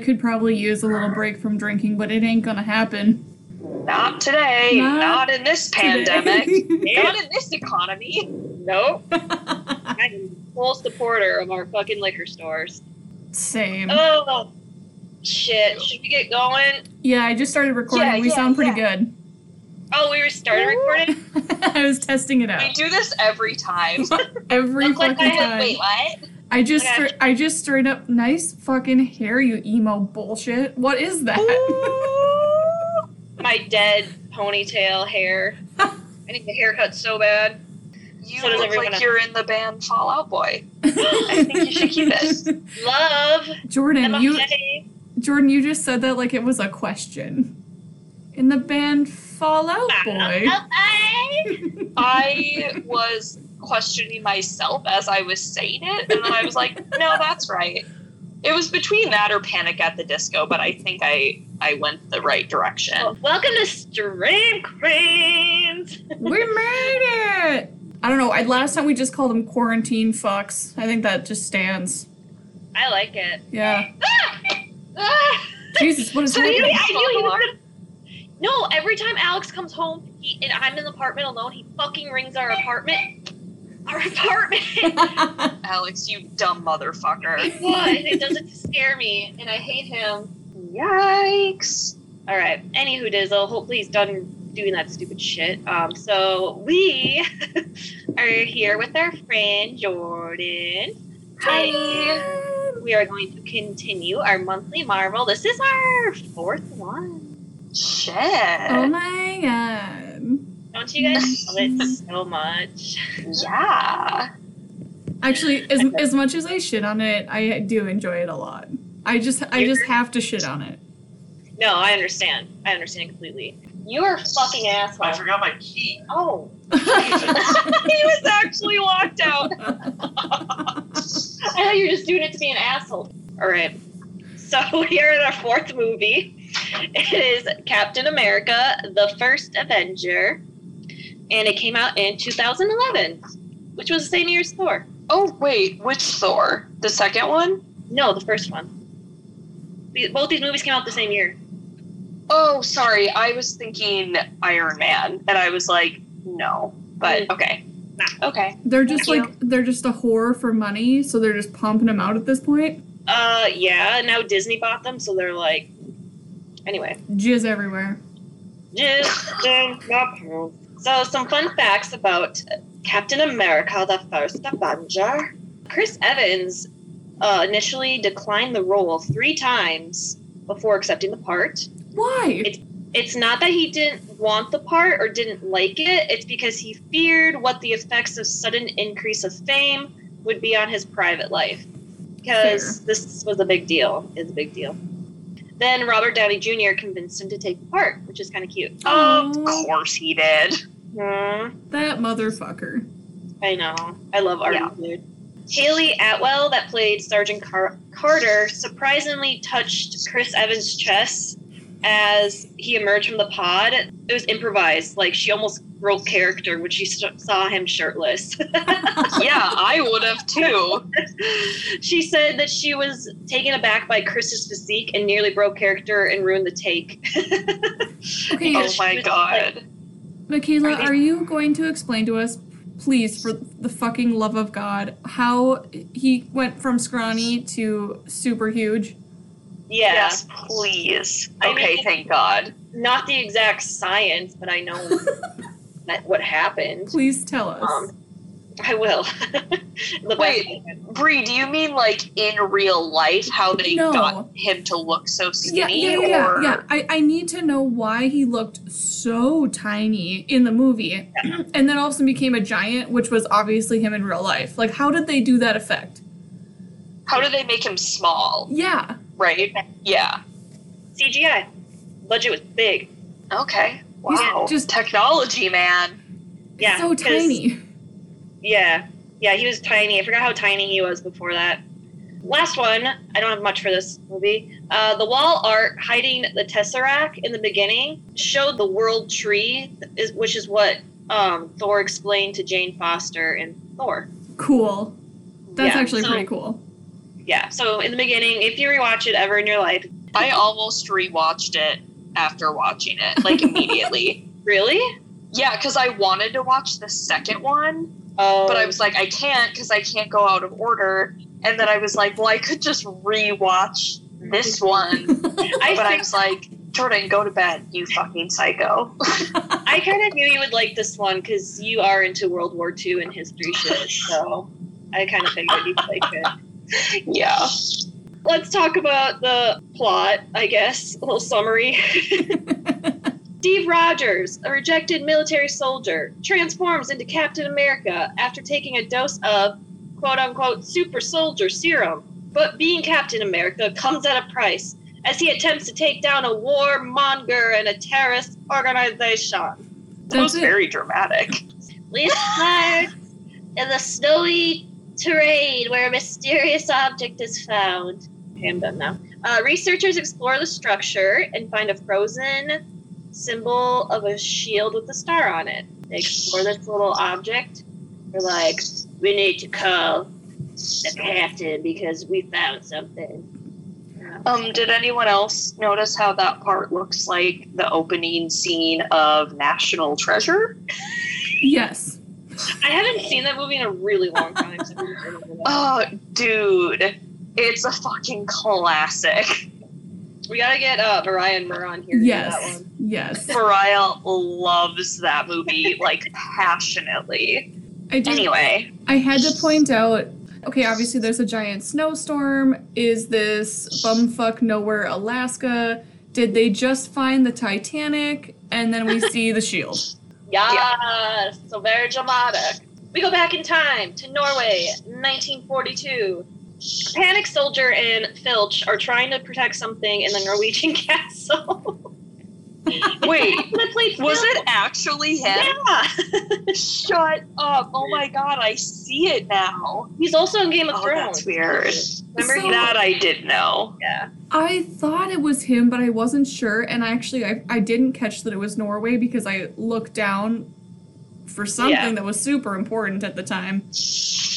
your dreams. Honestly, I could probably use a little break from drinking, but it ain't gonna happen. Not today. Not Not, in this today. pandemic. Not in this economy. Nope. I'm a full supporter of our fucking liquor stores. Same. Oh, shit. Should we get going? Yeah, I just started recording. Yeah, we yeah, sound pretty good. Oh, we were started recording? I was testing it out. We do this every time. every like fucking have- time. Wait, what? I just, Okay. stra- I just straight up nice fucking hair, you emo bullshit. What is that? My dead ponytail hair. I need a haircut so bad. You So look like you're in the band Fall Out Boy. I think you should keep it. Love. Jordan, you, Jordan, you just said that like it was a question. In the band Fall Out Boy. I was questioning myself as I was saying it, and then I was like, no, that's right. It was between that or Panic at the Disco, but I think I I went the right direction. Well, welcome to Stream Queens. we made it. I don't know. I, last time we just called them quarantine fucks. I think that just stands. I like it. Yeah. Ah! Jesus, what is So you- happening? I knew he was. No, every time Alex comes home, he and I'm in the apartment alone, he fucking rings our apartment. Our apartment. Alex, you dumb motherfucker. what? And it does it to scare me, and I hate him. Yikes. All right. Anywho, Dizzle. Hopefully he's done doing that stupid shit. Um. So we are here with our friend Jordan. Hi. We are going to continue our monthly Marvel. This is our fourth one. Shit. Oh my god. Don't you guys love it so much? Yeah. Actually, as, as much as I shit on it, I do enjoy it a lot. I just I just have to shit on it. No, I understand. I understand completely. You are a fucking asshole. I forgot my key. Oh. he was actually locked out. I thought you were just doing it to be an asshole. All right. So we are in our fourth movie. It is Captain America: The First Avenger, and it came out in 2011, which was the same year as Thor. Oh wait, which Thor? The second one? No, the first one. Both these movies came out the same year. Oh, sorry. I was thinking Iron Man, and I was like, no. But okay. Okay. They're just Thank like they're just a whore for money, so they're just pumping them out at this point. Uh, yeah. Now Disney bought them, so they're like. Anyway. Jizz everywhere. Just in the pool. So, some fun facts about Captain America: The First Avenger. Chris Evans uh, initially declined the role three times before accepting the part. Why? It's not that he didn't want the part or didn't like it. It's because he feared what the effects of sudden increase of fame would be on his private life. Because this was a big deal. Is a big deal. Then Robert Downey Jr. convinced him to take the part, which is kind of cute. Of course he did. Hmm. that motherfucker. I know. I love Artie Yeah. dude. Hayley Atwell, that played Sergeant Car- Carter, surprisingly touched Chris Evans' chest as he emerged from the pod. It was improvised. Like she almost broke character when she st- saw him shirtless. yeah, I would have too. she said that she was taken aback by Chris's physique and nearly broke character and ruined the take. Okay, Oh my was god. Michaela, Are are you going to explain to us, please, for the fucking love of God, how he went from scrawny to super huge? yeah. Yes, please. I Okay, mean- thank God. Not the exact science, but I know what happened. Please tell us. Um, I will. The Wait. best I. Bree, do you mean like in real life how they No. got him to look so skinny? yeah, yeah, or yeah. I, I need to know why he looked so tiny in the movie and then all of a sudden became a giant, which was obviously him in real life. Like, how did they do that effect? how do they make him small? Yeah. Right? Yeah. CGI. Budget was big. Okay. He's Wow. just- technology, man. Yeah, so 'cause- tiny. Yeah. Yeah, he was tiny. I forgot how tiny he was before that. Last one. I don't have much for this movie. Uh, the wall art hiding the Tesseract in the beginning showed the world tree, which is what um, Thor explained to Jane Foster in Thor. Cool. That's Yeah, actually so- pretty cool. yeah. So in the beginning, if you rewatch it ever in your life, I almost rewatched it after watching it, like immediately. really? yeah, because I wanted to watch the second one, Oh, but I oh. was like, I can't because I can't go out of order. And then I was like, well, I could just rewatch this one. I but I was like, Jordan, go to bed, you fucking psycho. I kind of knew you would like this one because you are into World War II and history shit. So I kind of figured you'd like it. yeah. Let's talk about the plot, I guess. A little summary. Steve Rogers, a rejected military soldier, transforms into Captain America after taking a dose of quote unquote super soldier serum. But being Captain America comes at a price as he attempts to take down a warmonger and a terrorist organization. That was very dramatic. Least starts in the snowy terrain where a mysterious object is found. Okay, I'm done now. Uh, researchers explore the structure and find a frozen symbol of a shield with a star on it. They explore this little object. They're like, we need to call the captain because we found something. Um, did anyone else notice how that part looks like the opening scene of National Treasure? yes. I haven't seen that movie in a really long time. So I don't remember that. Oh, dude. It's a fucking classic. We gotta get uh, Mariah and Mur on here to that Yes. one. Yes. Mariah loves that movie, like, passionately. I did. Anyway, I had to point out. Okay, obviously there's a giant snowstorm. Is this bumfuck nowhere Alaska? Did they just find the Titanic? And then we see the shield. Yes, so very dramatic. We go back in time to Norway, 1942. A panic soldier and Filch are trying to protect something in the Norwegian castle. wait, was Filch. it actually him? Yeah. Shut up. Oh my god, I see it now. He's also in Game of Oh, Thrones. that's weird. Remember So- That I did know. Yeah. I thought it was him, but I wasn't sure. And I actually, I, I didn't catch that it was Norway because I looked down for something Yeah. that was super important at the time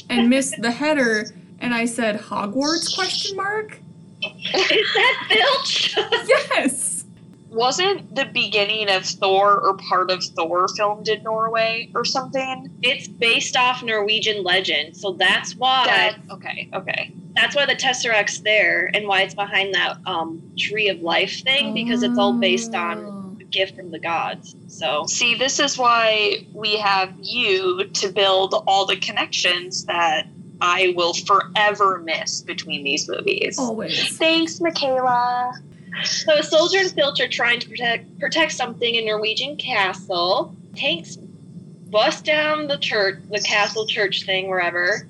and missed the header. And I said Hogwarts question mark. Is that Filch? Yes. Wasn't the beginning of Thor or part of Thor filmed in Norway or something? it's based off Norwegian legend, so that's why That, okay, okay. that's why the Tesseract's there and why it's behind that um, tree of life thing because it's all based on Oh. a gift from the gods. So See, this is why we have you to build all the connections that I will forever miss between these movies. Always. Thanks, Michaela. So a soldier and Filch are trying to protect protect something in Norwegian castle. Tanks bust down the church, the castle church thing, wherever,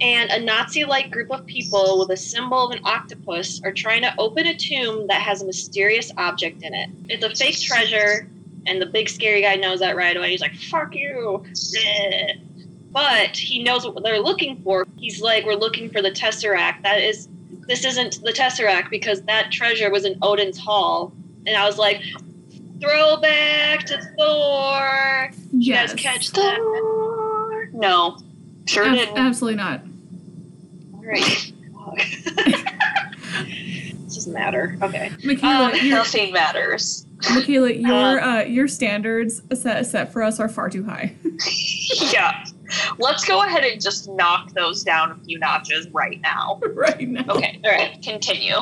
and a Nazi-like group of people with a symbol of an octopus are trying to open a tomb that has a mysterious object in it. It's a fake treasure, and the big scary guy knows that right away. He's like, "Fuck you!" Bleh. But he knows what they're looking for. He's like, "We're looking for the Tesseract. That is this isn't the Tesseract because that treasure was in Odin's Hall. And I was like, throwback to Thor. You Yes. guys catch that? Thor. No, sure Ab- didn't. absolutely not. All right. it doesn't matter. Okay. Michaela, Um, your, Nothing matters. Michaela, your uh, your standards set set for us are far too high. yeah. Let's go ahead and just knock those down a few notches right now. right now. Okay, All right. continue.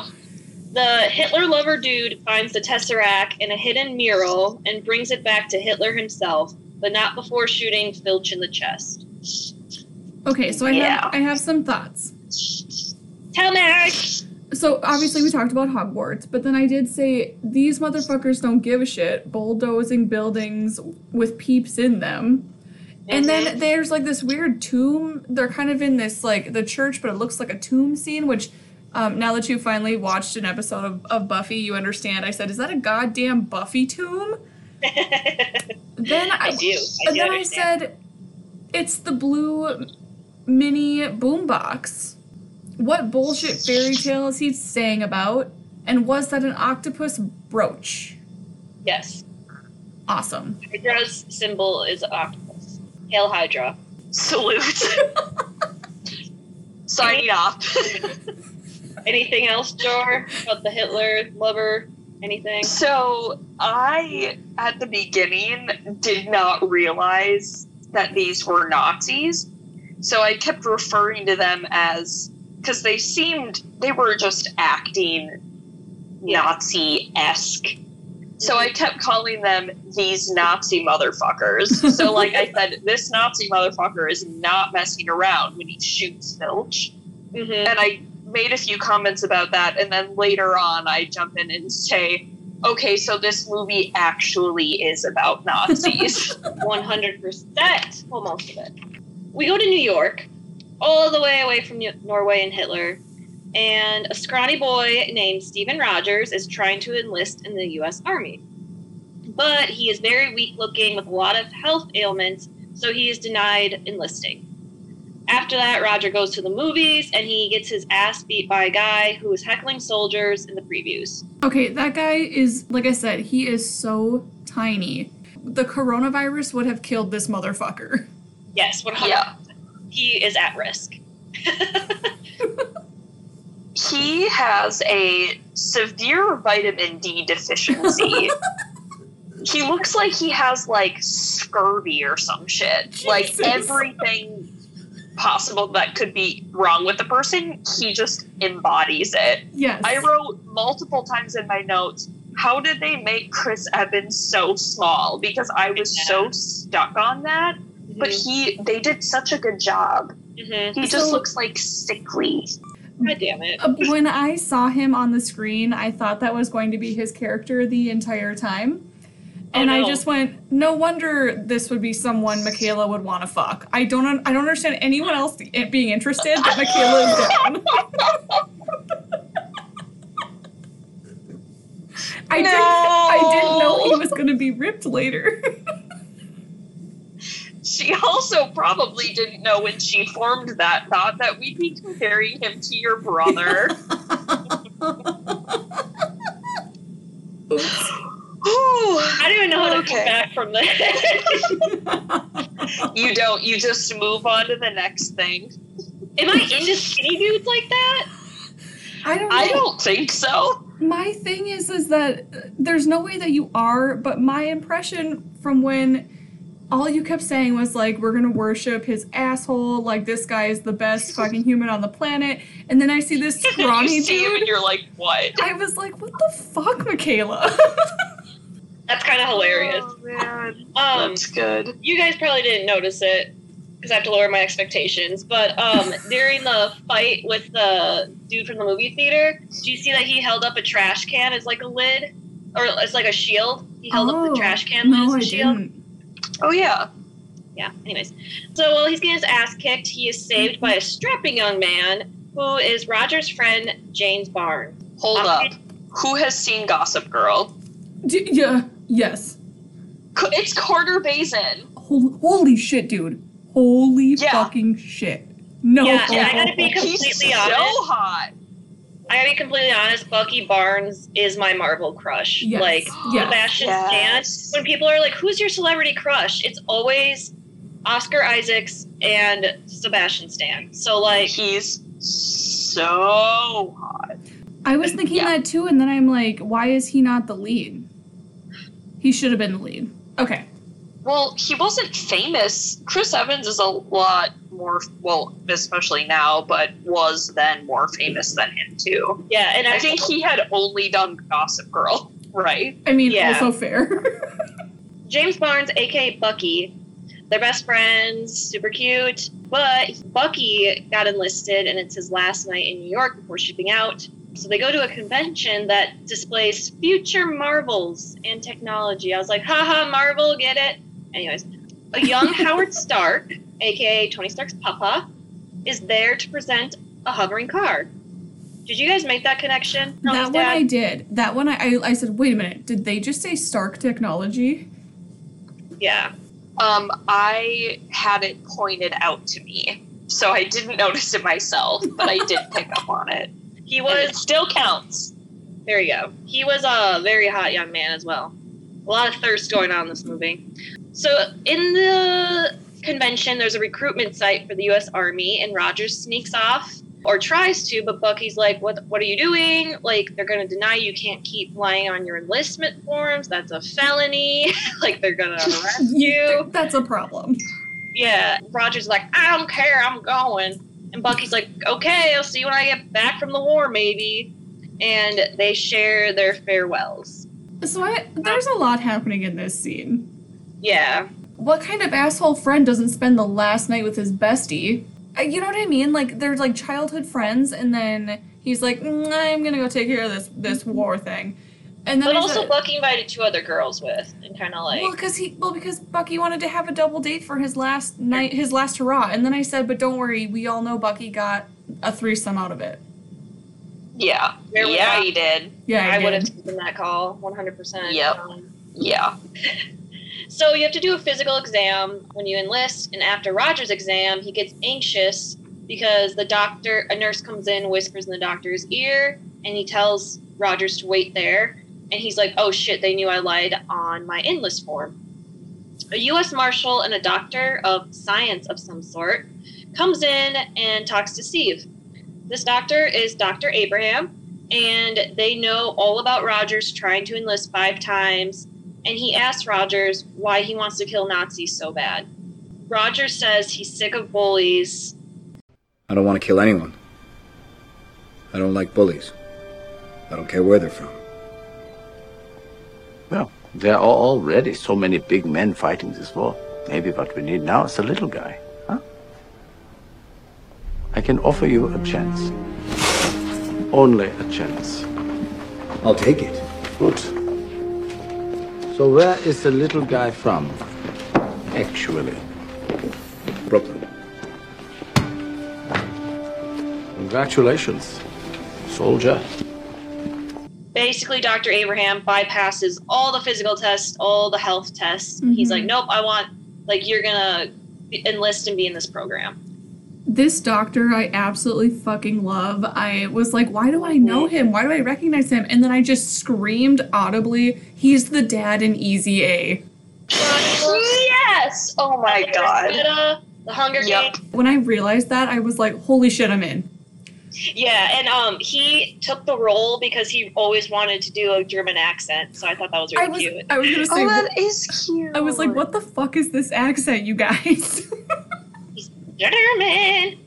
The Hitler lover dude finds the Tesseract in a hidden mural and brings it back to Hitler himself, but not before shooting Filch in the chest. Okay, so I Yeah. have I have some thoughts. Tell me! So obviously we talked about Hogwarts, but then I did say these motherfuckers don't give a shit, bulldozing buildings with peeps in them. And then there's like this weird tomb. They're kind of in this like the church, but it looks like a tomb scene, which um, now that you finally watched an episode of, of Buffy, you understand. I said, Is that a goddamn Buffy tomb? Then I, I do. I and do then I said, It's the blue mini boombox. What bullshit fairy tale is he saying about? And was that an octopus brooch? yes. Awesome. Hydra's symbol is octopus. Hail Hydra. Salute. Signing off. Anything else, Jor, about the Hitler lover? Anything? So I, at the beginning, did not realize that these were Nazis. So I kept referring to them as because they seemed they were just acting Nazi esque. So I kept calling them these Nazi motherfuckers. so, like I said, this Nazi motherfucker is not messing around when he shoots Filch. Mm-hmm. And I made a few comments about that. And then later on, I jump in and say, okay, so this movie actually is about Nazis. 100%. Well, most of it. We go to New York, all the way away from Norway and Hitler, and a scrawny boy named Stephen Rogers is trying to enlist in the U.S. Army. But he is very weak looking with a lot of health ailments, so he is denied enlisting. After that, Roger goes to the movies and he gets his ass beat by a guy who is heckling soldiers in the previews. Okay, that guy is, like I said, he is so tiny. The coronavirus would have killed this motherfucker. Yes, 100 yeah. He is at risk. He has a severe vitamin D deficiency. he looks like he has like scurvy or some shit. Like everything possible that could be wrong with the person, he just embodies it. Yes. I wrote multiple times in my notes, how did they make Chris Evans so small? Because I was so stuck on that. But he they did such a good job. Mhm. He just looks like sickly. God damn it. Uh, when I saw him on the screen, I thought that was going to be his character the entire time. Oh, And I just went, no wonder this would be someone Michaela would want to fuck. I don't, un- I don't understand anyone else i- being interested, but Michaela is down. I didn't, I didn't know he was going to be ripped later. She also probably didn't know when she formed that thought that we'd be comparing him to your brother. Whew. I don't even know how to Okay. come back from this. You don't. You just move on to the next thing. Am I into skinny dudes like that? I don't know. I don't think so. My thing is, is that uh, there's no way that you are, but my impression from when all you kept saying was like, we're gonna worship his asshole, like this guy is the best fucking human on the planet, and then I see this scrawny you see him and you're like, what? I was like, what the fuck, Michaela? That's kind of hilarious. Oh, man. Um, That's good. you guys probably didn't notice it because I have to lower my expectations. But um, during the fight with the dude from the movie theater, do you see that he held up a trash can as like a lid, or as like a shield? He held up Oh, the trash can lid no, as a I shield. didn't. Oh yeah. Yeah. Anyways, so while he's getting his ass kicked, he is saved by a strapping young man who is Roger's friend James Barnes. Hold up. Who has seen Gossip Girl? D- yeah, yes. It's Carter Baizen. Holy, holy shit, dude. Holy Yeah. fucking shit. No. Yeah, and I gotta be completely He's completely so hot. I gotta be completely honest. Bucky Barnes is my Marvel crush. Yes. Like Yes. Sebastian Yes. Stan. When people are like, "Who's your celebrity crush?" It's always Oscar Isaacs and Sebastian Stan. So like, He's so hot. I was thinking Yeah. that too, and then I'm like, why is he not the lead? He should have been the lead. Okay. Well, he wasn't famous. Chris Evans is a lot more, well, especially now, but was then more famous than him too. yeah, and I, I think he had only done Gossip Girl, right? I mean, Yeah. also fair. James Barnes, aka Bucky, they're best friends, super cute. But Bucky got enlisted, and it's his last night in New York before shipping out. So they go to a convention that displays future marvels and technology. I was like, haha, Marvel, get it? Anyways, a young Howard Stark, aka Tony Stark's papa, is there to present a hovering car. Did you guys make that connection? from that one dad? I did. That one I, I, I said, wait a minute, did they just say Stark Technology? Yeah. Um, I had it pointed out to me, so I didn't notice it myself, but I did pick up on it. He And it was still counts. There you go. He was a very hot young man as well. A lot of thirst going on in this movie. So in the convention, there's a recruitment site for the U.S. Army, and Rogers sneaks off or tries to, but Bucky's like, "What? What are you doing? Like, they're gonna deny you can't keep lying on your enlistment forms. That's a felony. like, they're gonna arrest you." That's a problem. Yeah. Roger's like, "I don't care. I'm going." And Bucky's like, "Okay, I'll see you when I get back from the war, maybe." And they share their farewells. So I, there's a lot happening in this scene. Yeah. What kind of asshole friend doesn't spend the last night with his bestie? Uh, You know what I mean? Like they're like childhood friends, and then he's like, "Mm, "I'm gonna go take care of this this war thing," and then But also, said- Bucky invited two other girls with, and kind of like, well, because he well because Bucky wanted to have a double date for his last night, his last hurrah, and then I said, "But don't worry, we all know Bucky got a threesome out of it." Yeah. There yeah, are. he did. Yeah, I I, would have taken that call 100%. Yep. Um, Yeah. So you have to do a physical exam when you enlist, and after Roger's exam, he gets anxious because the doctor, a nurse comes in, whispers in the doctor's ear, and he tells Rogers to wait there. And he's like, "Oh shit, they knew I lied on my enlist form." A U.S. Marshal and a doctor of science of some sort comes in and talks to Steve. This doctor is Dr. Abraham, and they know all about Rogers trying to enlist five times and he asks Rogers why he wants to kill Nazis so bad. Rogers says he's sick of bullies. I don't want to kill anyone. I don't like bullies. I don't care where they're from. Well, there are already so many big men fighting this war. Maybe what we need now is a little guy, huh? I can offer you a chance. Only a chance. I'll take it. Good. So where is the little guy from? Actually. Brooklyn. Congratulations, soldier. Basically, Dr. Abraham bypasses all the physical tests, all the health tests. He's Mhm. like, nope, I want, like, you're gonna enlist and be in this program. This doctor I absolutely fucking love. I was like, why do I know him? Why do I recognize him? And then I just screamed audibly, he's the dad in Easy A. Yes. Oh my god. The Hunger Yep. Games. When I realized that, I was like, holy shit, I'm in. Yeah, and um, he took the role because he always wanted to do a German accent, so I thought that was really I was cute. I was gonna say Oh, that is cute. I was like, what the fuck is this accent, you guys? German.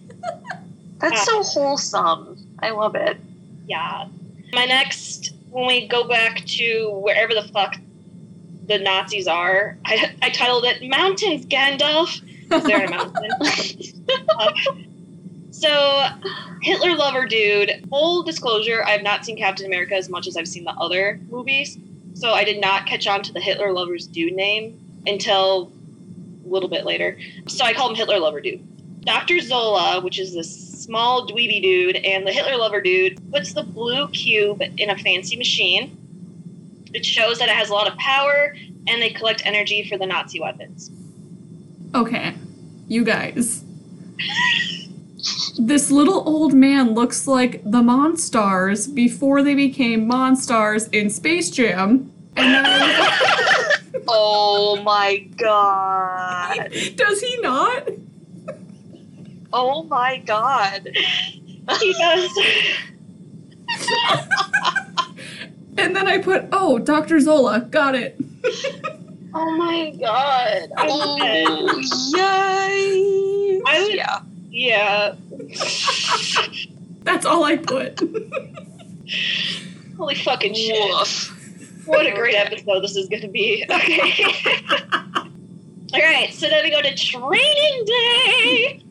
That's so wholesome. I love it. Yeah. My next, when we go back to wherever the fuck the Nazis are, I, I titled it Mountains, Gandalf. They're a mountain. Uh, so, Hitler lover dude, full disclosure, I have not seen Captain America as much as I've seen the other movies. So, I did not catch on to the Hitler lover's dude name until a little bit later. So, I call him Hitler lover dude. Dr. Zola, which is this small dweeby dude, and the Hitler lover dude puts the blue cube in a fancy machine. It shows that it has a lot of power, and they collect energy for the Nazi weapons. okay, you guys. This little old man looks like the Monstars before they became Monstars in Space Jam. And then Oh my god. does he not? Oh my god. He does. And then I put, oh, Dr. Zola, got it. oh my god. I'm Oh, yay. I would- yeah. Yeah. That's all I put. Holy fucking shit. Woof. What a great episode this is going to be. Okay. All right, so then we go to training day.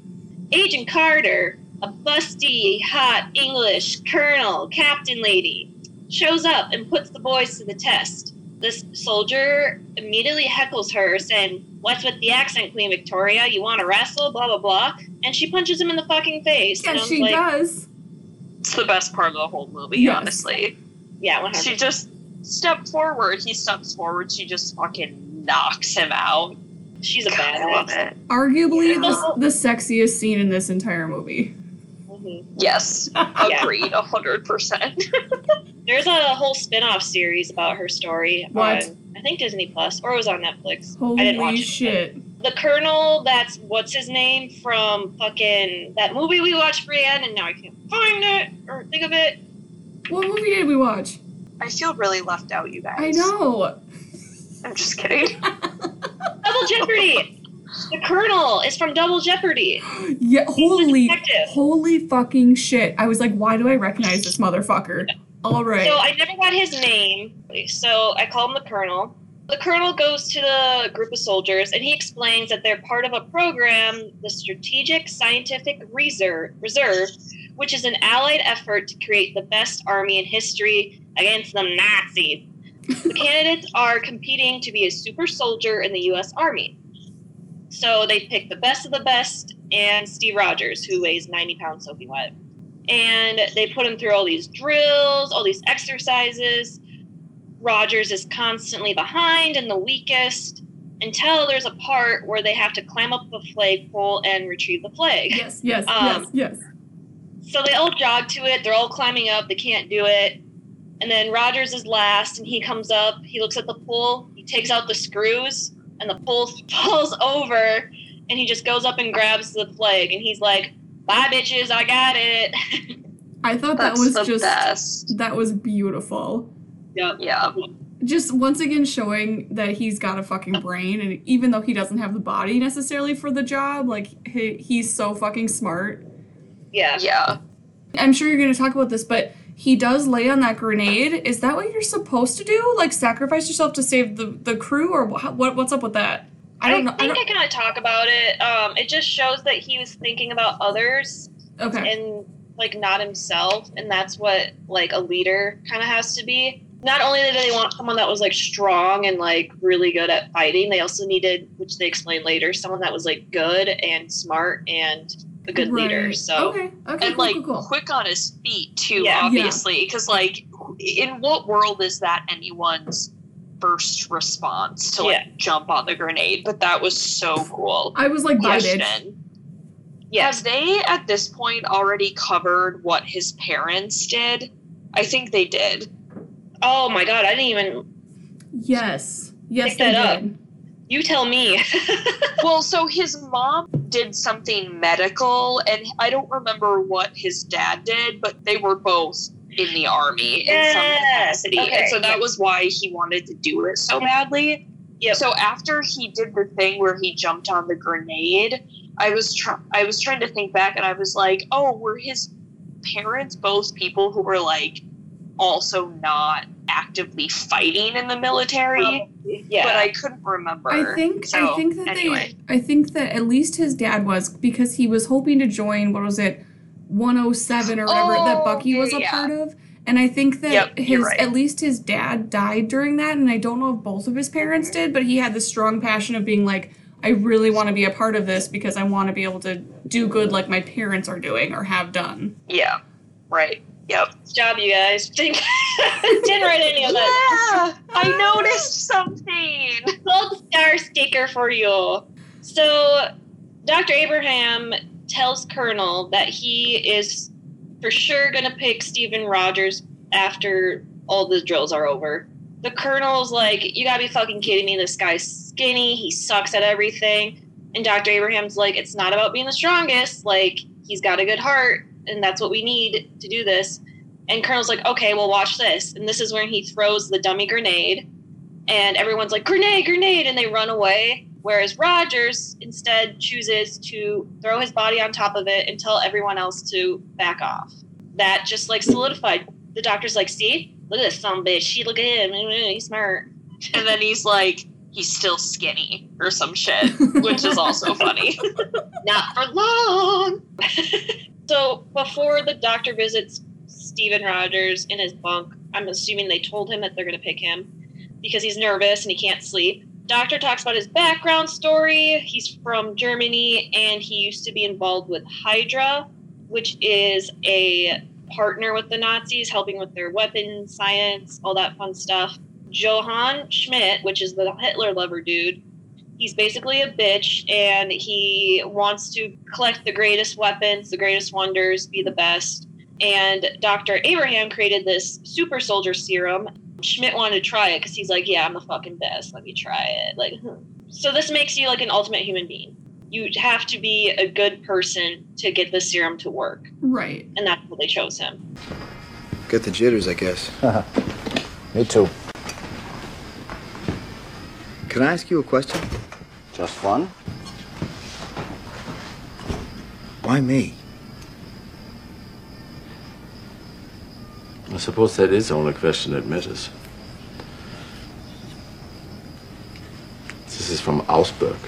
Agent Carter, a busty, hot English colonel, captain lady, shows up and puts the boys to the test. This soldier immediately heckles her, saying, What's with the accent, Queen Victoria? You want to wrestle? Blah, blah, blah. And she punches him in the fucking face. and Yes, she like, does. It's the best part of the whole movie, Yes. honestly. Yeah, 100 She just stepped forward. He steps forward. She just fucking knocks him out. She's a God, I love badass. it. Arguably Yeah. the, the sexiest scene in this entire movie. Mhm. Yes, Yeah. agreed, a hundred percent. There's a whole spin-off series about her story What? on I think Disney Plus or it was on Netflix. I didn't watch Holy it. shit. the colonel that's what's his name from fucking that movie we watched Brienne and now I can't find it or think of it. What movie did we watch? I feel really left out, you guys. I know. I'm just kidding. Double Jeopardy. the colonel is from Double Jeopardy. Yeah, holy, holy fucking shit! I was like, why do I recognize this motherfucker? All right. So I never got his name. So I call him the colonel. The colonel goes to the group of soldiers and he explains that they're part of a program, the Strategic Scientific Reserve, Reserve which is an allied effort to create the best army in history against the Nazis. The candidates are competing to be a super soldier in the U.S. Army. So they pick the best of the best and Steve Rogers, who weighs 90 pounds soaking wet. And they put him through all these drills, all these exercises. Rogers is constantly behind and the weakest until there's a part where they have to climb up a flagpole and retrieve the flag. yes, yes, Um, yes, yes. So they all jog to it. They're all climbing up. They can't do it. And then Rogers is last, and he comes up. He looks at the pole. He takes out the screws, and the pole falls over. And he just goes up and grabs the flag, and he's like, "Bye, bitches, I got it." I thought That's that was the just best. that was beautiful. yep. Yeah. Just once again showing that he's got a fucking brain, and even though he doesn't have the body necessarily for the job, like he, he's so fucking smart. Yeah. Yeah. I'm sure you're going to talk about this, but he does lay on that grenade. Is that what you're supposed to do? Like sacrifice yourself to save the, the crew, or what, what? What's up with that? I don't know. I think don't, I, kind of talk about it. Um, it just shows that he was thinking about others okay. and like not himself, and that's what like a leader kind of has to be. Not only did they want someone that was like strong and like really good at fighting, they also needed, which they explain later, someone that was like good and smart and a good leader. So okay, okay, and cool, like cool, cool. quick on his feet too Yeah. obviously because like in what world is that anyone's first response to like Yeah. jump on the grenade but that was so cool I was like, bye, bitch. question yes, have they at this point already covered what his parents did i think they did oh my god, I didn't even. Yes, yes, Pick they that up. You tell me. well so his mom did something medical and i don't remember what his dad did but they were both in the army in some capacity Okay. and so that was why he wanted to do it so badly Yep. so after he did the thing where he jumped on the grenade i was try- i was trying to think back and i was like oh were his parents both people who were like also not actively fighting in the military yeah. but i couldn't remember I think So, I think that anyway. they I think that at least his dad was because he was hoping to join what was it 107 or whatever that Oh, Bucky was a yeah. part of. And I think that Yep, his right. at least his dad died during that and I don't know if both of his parents did, but he had this strong passion of being like I really want to be a part of this because I want to be able to do good like my parents are doing or have done. yeah right yep Good job, you guys. Didn't, didn't write any of that. Yeah, I noticed something. Gold star sticker for you. So, Dr. Abraham tells Colonel that he is for sure going to pick Steven Rogers after all the drills are over. The Colonel's like, You gotta be fucking kidding me. This guy's skinny. He sucks at everything. And Dr. Abraham's like, It's not about being the strongest. Like, he's got a good heart, and that's what we need to do this. And Colonel's like, Okay, well, watch this. And this is when he throws the dummy grenade and everyone's like grenade grenade and they run away. Whereas rogers instead chooses to throw his body on top of it and tell everyone else to back off. That just like solidified. The doctor's like see? Look at this some bitch. She look at him. He's smart. And then he's like, he's still skinny or some shit, which is also funny. not for long so before the doctor visits Steven Rogers in his bunk, I'm assuming they told him that they're going to pick him because he's nervous and he can't sleep. Doctor talks about his background story. He's from Germany and he used to be involved with Hydra, which is a partner with the Nazis, helping with their weapons science, all that fun stuff. Johann Schmidt, which is the Hitler lover dude, he's basically a bitch and he wants to collect the greatest weapons, the greatest wonders, be the best. And Dr. Abraham created this super soldier serum. Schmidt wanted to try it because he's like, yeah, I'm the fucking best. Let me try it. Like, So this makes you like an ultimate human being. You have to be a good person to get the serum to work, Right. and that's what they chose him. Get the jitters, I guess. Uh-huh. Me too. Can I ask you a question? Just one? Why me? I suppose that is the only question that matters. This is from Augsburg,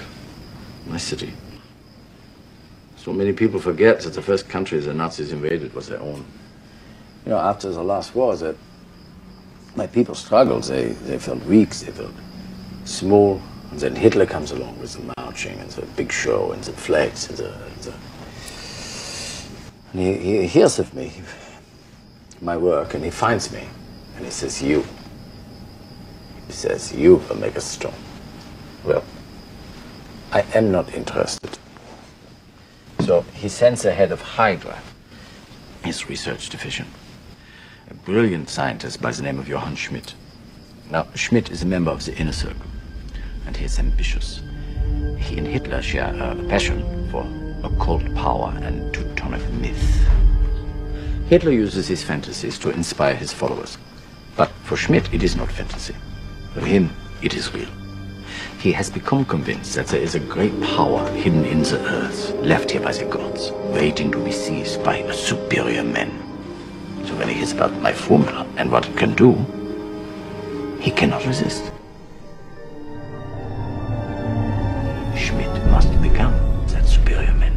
my city. So many people forget that the first country the Nazis invaded was their own. You know, after the last war, that my people struggled. They, they felt weak, they felt small. And then Hitler comes along with the marching and the big show and the flags and the. the and he, he hears of me, my work, and he finds me. And he says, You. He says, You will make us strong. Well, I am not interested. So he sends the head of Hydra, His research division. A brilliant scientist by the name of Johann Schmidt. Now, Schmidt is a member of the inner circle, and he is ambitious. He and Hitler share a passion for occult power and Teutonic myth. Hitler uses his fantasies to inspire his followers. But for Schmidt, it is not fantasy. For him, it is real. He has become convinced that there is a great power hidden in the earth, left here by the gods, waiting to be seized by a superior man. So when he hears about my formula and what it can do, he cannot resist. Schmidt must become that superior man.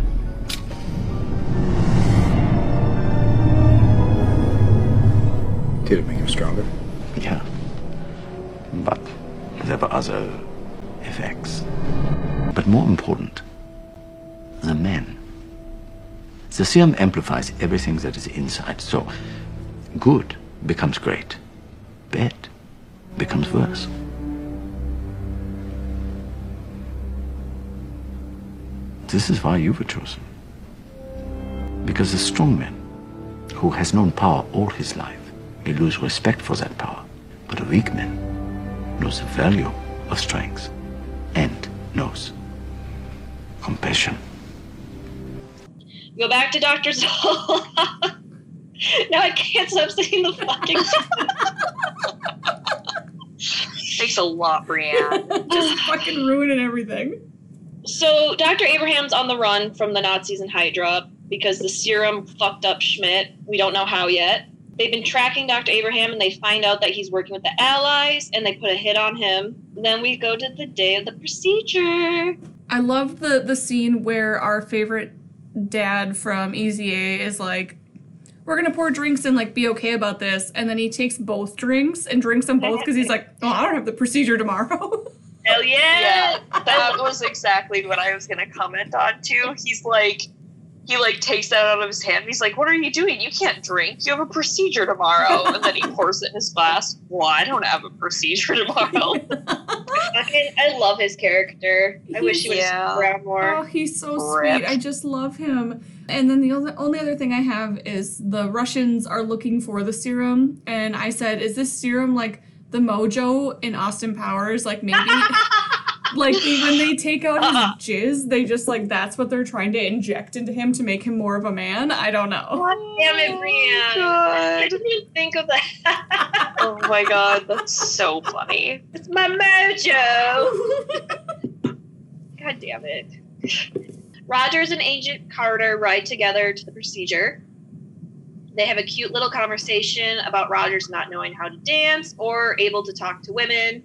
Did it make him stronger? Yeah. But there were other effects. But more important, the man. The serum amplifies everything that is inside. So good becomes great. Bad becomes worse. This is why you were chosen. Because a strong man who has known power all his life may lose respect for that power. But a weak man knows the value of strength and knows compassion. Go back to Dr. Zola. now I can't stop saying the fucking Thanks a lot, Brienne. Just fucking ruining everything. So Dr. Abraham's on the run from the Nazis and Hydra because the serum fucked up Schmidt. We don't know how yet. They've been tracking Dr. Abraham and they find out that he's working with the Allies and they put a hit on him. Then we go to the day of the procedure. I love the the scene where our favorite dad from Easy A is like, "We're gonna pour drinks and like be okay about this," and then he takes both drinks and drinks them both because he's like, "Oh, I don't have the procedure tomorrow." Hell yeah! yeah, that was exactly what I was gonna comment on too. He's like, he like takes that out of his hand. He's like, "What are you doing? You can't drink. You have a procedure tomorrow." And then he pours it in his glass. Well, I don't have a procedure tomorrow. Fucking- I love his character. I wish he would have Yeah. around more. Oh, he's so Rip. sweet. I just love him. And then the only, only other thing I have is the Russians are looking for the serum. And I said, is this serum like the mojo in Austin Powers? Like maybe, like when they take out Uh-uh. his jizz, they just like, that's what they're trying to inject into him to make him more of a man? I don't know. Oh god Damn it, Brienne. I didn't even think of that. Oh my god, that's so funny. it's my mojo. God damn it. Rogers and Agent Carter ride together to the procedure. They have a cute little conversation about Rogers not knowing how to dance or able to talk to women.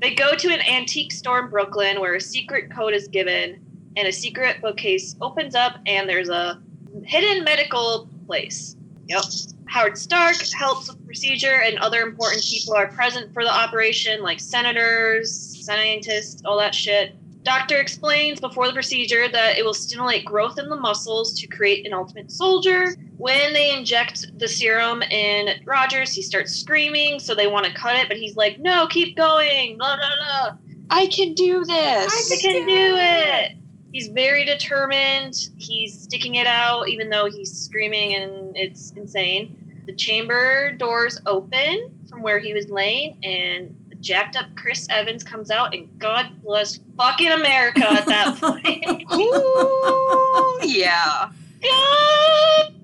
They go to an antique store in Brooklyn where a secret code is given and a secret bookcase opens up and there's a hidden medical place. Yep. Howard Stark helps with the procedure and other important people are present for the operation like senators, scientists, all that shit. Doctor explains before the procedure that it will stimulate growth in the muscles to create an ultimate soldier. When they inject the serum in Rogers, he starts screaming, so they want to cut it, but he's like, "No, keep going!" Blah blah blah. I can do this. I can do it. He's very determined. He's sticking it out, even though he's screaming and it's insane. The chamber doors open from where he was laying, and jacked up Chris Evans comes out, and God bless fucking America at that point. Ooh, yeah. God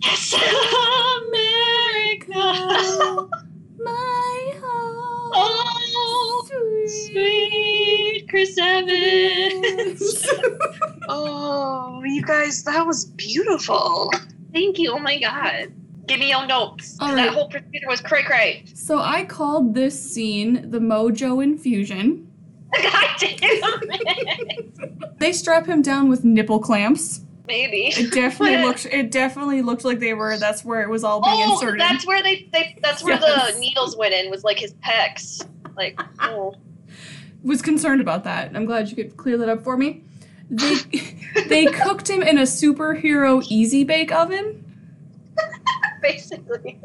bless America. My home. Oh, sweet. sweet Chris Evans. Oh, you guys, that was beautiful. Thank you. Oh my God. Give me your notes. All That right. whole procedure was cray cray. so I called this scene the Mojo infusion. God damn it. They strap him down with nipple clamps. Maybe. It definitely looked. It definitely looked like they were. That's where it was all being Oh, inserted. that's where they, they that's where Yes. the needles went in was like his pecs. Like, oh. was concerned about that. I'm glad you could clear that up for me. They they cooked him in a superhero easy bake oven. basically.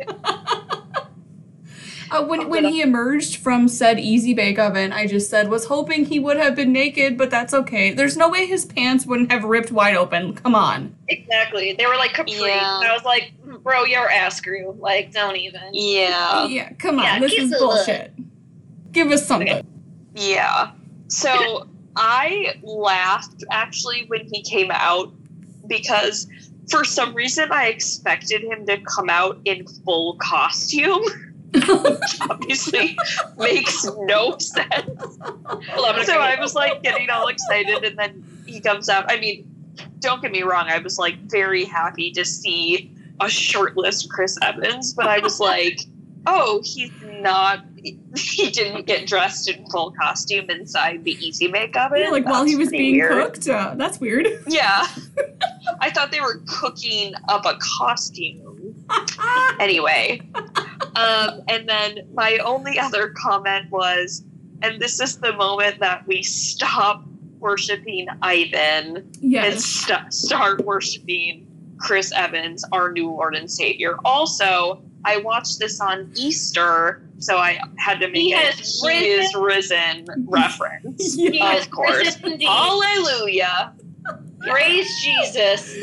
Uh, when when he emerged from said easy bake oven, I just said was hoping he would have been naked, but that's okay. There's no way his pants wouldn't have ripped wide open. Come on. Exactly. They were like capri. Yeah. And I was like, "Mm, bro, your ass grew. Like, don't even. Yeah. yeah, come on. yeah, this give is us look. bullshit. Give us something. Okay. Yeah. So I laughed actually when he came out because for some reason I expected him to come out in full costume. Which obviously makes no sense. Well, I'm gonna So I was like getting all excited, and then he comes out. I mean, don't get me wrong, I was like very happy to see a shirtless Chris Evans, but I was like, oh, he's not. He didn't get dressed in full costume inside the Easy Bake oven. Yeah, like while he was being weird. cooked. Uh, that's weird. Yeah. I thought they were cooking up a costume. Anyway. Um, and then my only other comment was, and this is the moment that we stop worshiping Ivan and st- start worshiping Chris Evans, our new Lord and Savior. Also, I watched this on Easter, so I had to make He a has he is risen reference. He Yeah. Of course. Hallelujah. Praise Jesus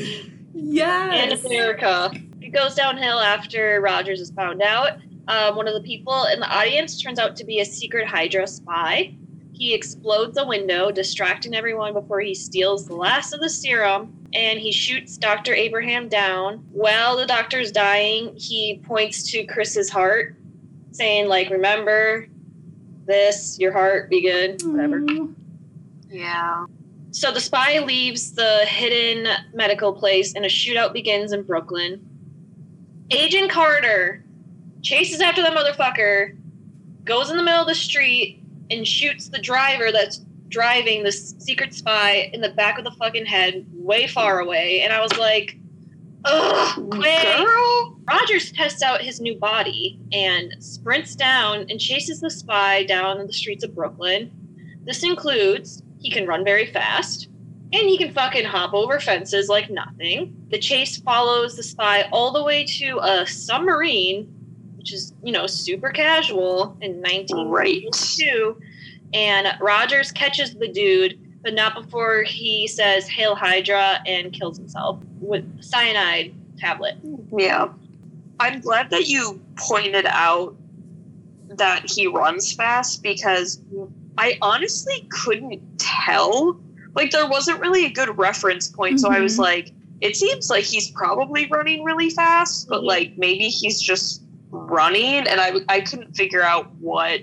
Yes, in Yes. America. It goes downhill after Rogers is found out. Um, one of the people in the audience turns out to be a secret Hydra spy. He explodes a window, distracting everyone before he steals the last of the serum, and he shoots Dr. Abraham down. While the doctor's dying, he points to Chris's heart, saying, like, remember this, your heart, be good, whatever. Aw. Yeah. So the spy leaves the hidden medical place and a shootout begins in Brooklyn. Agent Carter chases after the motherfucker, goes in the middle of the street, and shoots the driver that's driving this secret spy in the back of the fucking head, way far away. And I was like, ugh, quit. Girl. Rogers tests out his new body and sprints down and chases the spy down the streets of Brooklyn. This includes he can run very fast and he can fucking hop over fences like nothing. The chase follows the spy all the way to a submarine, which is, you know, super casual in 1992. And Rogers catches the dude, but not before he says Hail Hydra and kills himself with cyanide tablet. Yeah. I'm glad that you pointed out that he runs fast because I honestly couldn't tell. Like, there wasn't really a good reference point, so I was Mhm. like, it seems like he's probably running really fast, but Mhm. like maybe he's just running, and I, I couldn't figure out what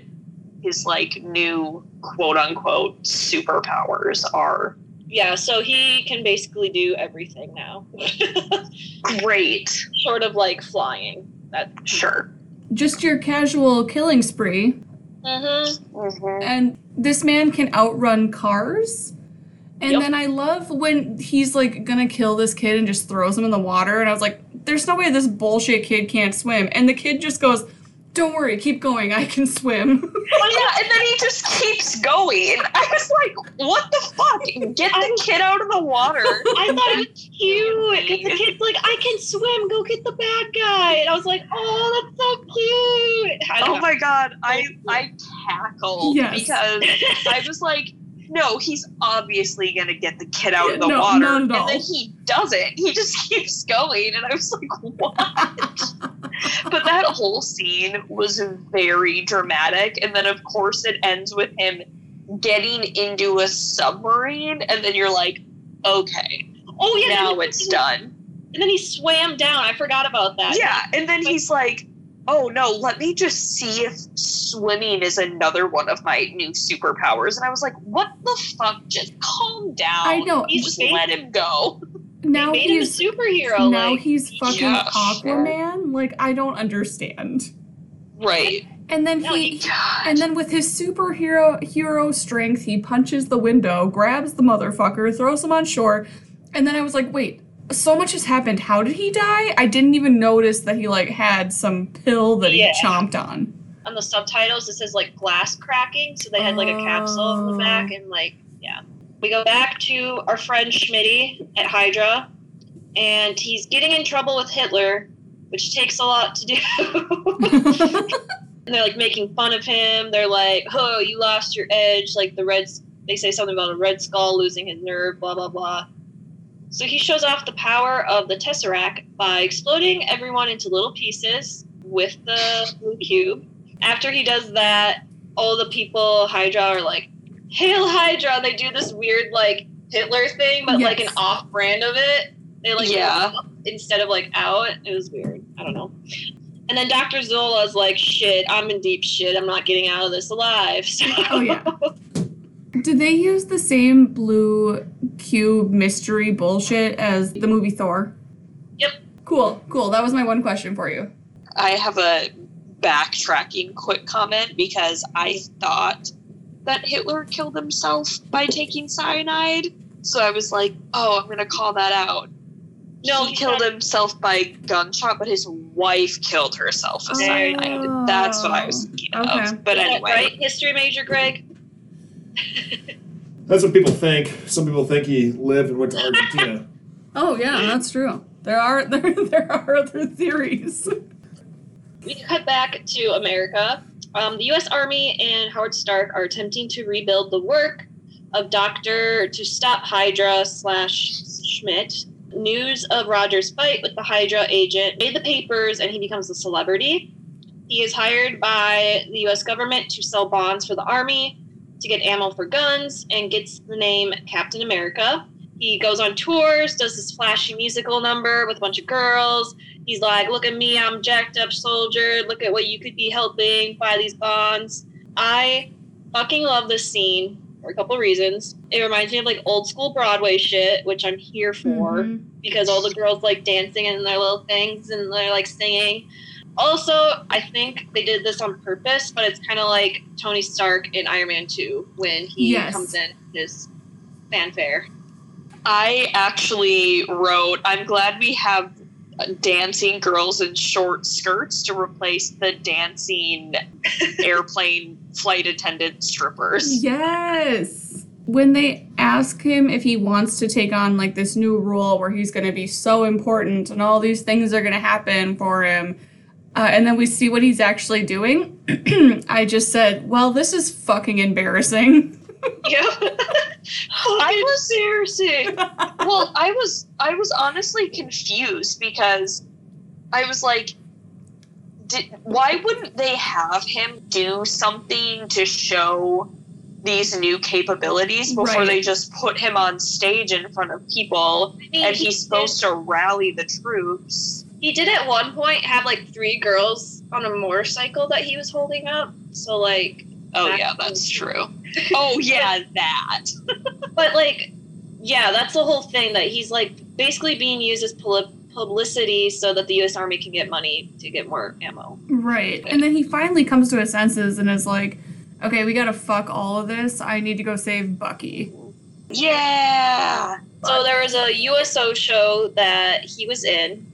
his like new quote unquote superpowers are. Yeah, so he can basically do everything now. Great. Sort of like flying. That Sure. Just your casual killing spree. mm-hmm. Mhm. and this man can outrun cars. And Yep. then I love when he's like gonna kill this kid and just throws him in the water. And I was like, there's no way this bullshit kid can't swim. And the kid just goes, don't worry, keep going, I can swim. Well, yeah, and then he just keeps going. I was like, what the fuck? Get the kid out of the water. I thought it was cute because the kid's like, I can swim, go get the bad guy. And I was like, oh, that's so cute. Oh know. my god, I I cackled Yes. because I was like, no, he's obviously gonna get the kid out of the No, water. and then he doesn't. He just keeps going. And I was like, what? but that whole scene was very dramatic. And then, of course, it ends with him getting into a submarine. And then you're like, okay, Oh yeah. now it's done. And then he swam down. I forgot about that. Yeah. And then he's like, oh no, let me just see if swimming is another one of my new superpowers. And I was like, what the fuck? Just calm down. I know. You just let him go. Now they made him a he's superhero. now like, he's fucking Yeah, sure. Aquaman. Like I don't understand. Right. And then No, he God. and then with his superhero hero strength, he punches the window, grabs the motherfucker, throws him on shore, and then I was like, wait, so much has happened. How did he die? I didn't even notice that he like had some pill that Yeah. he chomped on. on the subtitles it says like glass cracking, so they had like a capsule in the Oh. back and like yeah. We go back to our friend Schmitty at Hydra, and he's getting in trouble with Hitler, which takes a lot to do. and they're like making fun of him. They're like, "Oh, you lost your edge." Like the Reds, they say something about a Red Skull losing his nerve. Blah blah blah. So he shows off the power of the Tesseract by exploding everyone into little pieces with the blue cube. After he does that, all the people Hydra are like, "Hail Hydra!" They do this weird like Hitler thing, but like an off-brand of it. They like Yeah. instead of like out. It was weird. I don't know. And then Dr. Zola's like, "Shit, I'm in deep shit. I'm not getting out of this alive." So, Oh, yeah. Did they use the same blue cube mystery bullshit as the movie Thor? Yep. Cool, cool. That was my one question for you. I have a backtracking quick comment because I thought that Hitler killed himself by taking cyanide. So I was like, oh, I'm going to call that out. No, he he's killed not- himself by gunshot, but his wife killed herself with There cyanide. go. That's what I was oh, thinking Okay. of. But Is anyway, right, history major Greg. That's what people think. Some people think he lived and went to Argentina. Oh yeah, that's true. There are there, there are other theories. We cut back to America. Um, the U.S. Army and Howard Stark are attempting to rebuild the work of Doctor to stop Hydra slash Schmidt. News of Roger's fight with the Hydra agent made the papers, and he becomes a celebrity. He is hired by the U.S. government to sell bonds for the Army, to get ammo for guns, and gets the name Captain America. He goes on tours, does this flashy musical number with a bunch of girls, He's like, look at me, I'm jacked up soldier. Look at what you could be helping buy these bonds. I fucking love this scene for a couple reasons. It reminds me of like old school Broadway shit, which I'm here for Mhm. because all the girls like dancing in their little things and they're like singing. Also, I think they did this on purpose, but it's kind of like Tony Stark in Iron Man 2 when he Yes. comes in his fanfare. I actually wrote, I'm glad we have dancing girls in short skirts to replace the dancing airplane flight attendant strippers. Yes. When they ask him if he wants to take on like this new role where he's going to be so important and all these things are going to happen for him, uh, and then we see what he's actually doing, I just said, "Well, this is fucking embarrassing." Yeah. I was embarrassing. well, I was I was honestly confused because I was like, did, why wouldn't they have him do something to show these new capabilities before Right. they just put him on stage in front of people and he's supposed to rally the troops? He did at one point have like three girls on a motorcycle that he was holding up. So like, Oh Back yeah, to- that's true. Oh yeah, that. but like, yeah, that's the whole thing that he's like basically being used as pub- publicity so that the U.S. Army can get money to get more ammo. right. And then he finally comes to his senses and is like, "Okay, we got to fuck all of this. I need to go save Bucky." Yeah. So there was a USO show that he was in,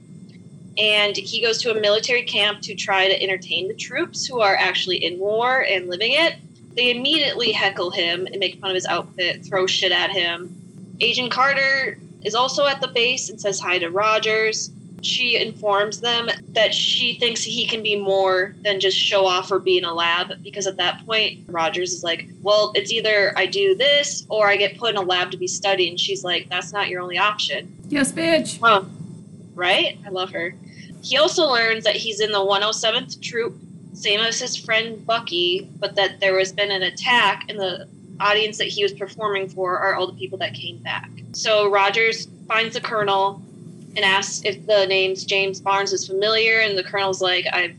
and he goes to a military camp to try to entertain the troops who are actually in war and living it. They immediately heckle him and make fun of his outfit, throw shit at him. Agent Carter is also at the base and says hi to Rogers. She informs them that she thinks he can be more than just show off or be in a lab because at that point Rogers is like, "Well, it's either I do this or I get put in a lab to be studied." And she's like, "That's not your only option." Yes, bitch. Well, right? I love her. He also learns that he's in the 107th Troop, same as his friend Bucky, but that there has been an attack and the audience that he was performing for are all the people that came back. So Rogers finds the colonel and asks if the name's James Barnes is familiar, and the colonel's like, I've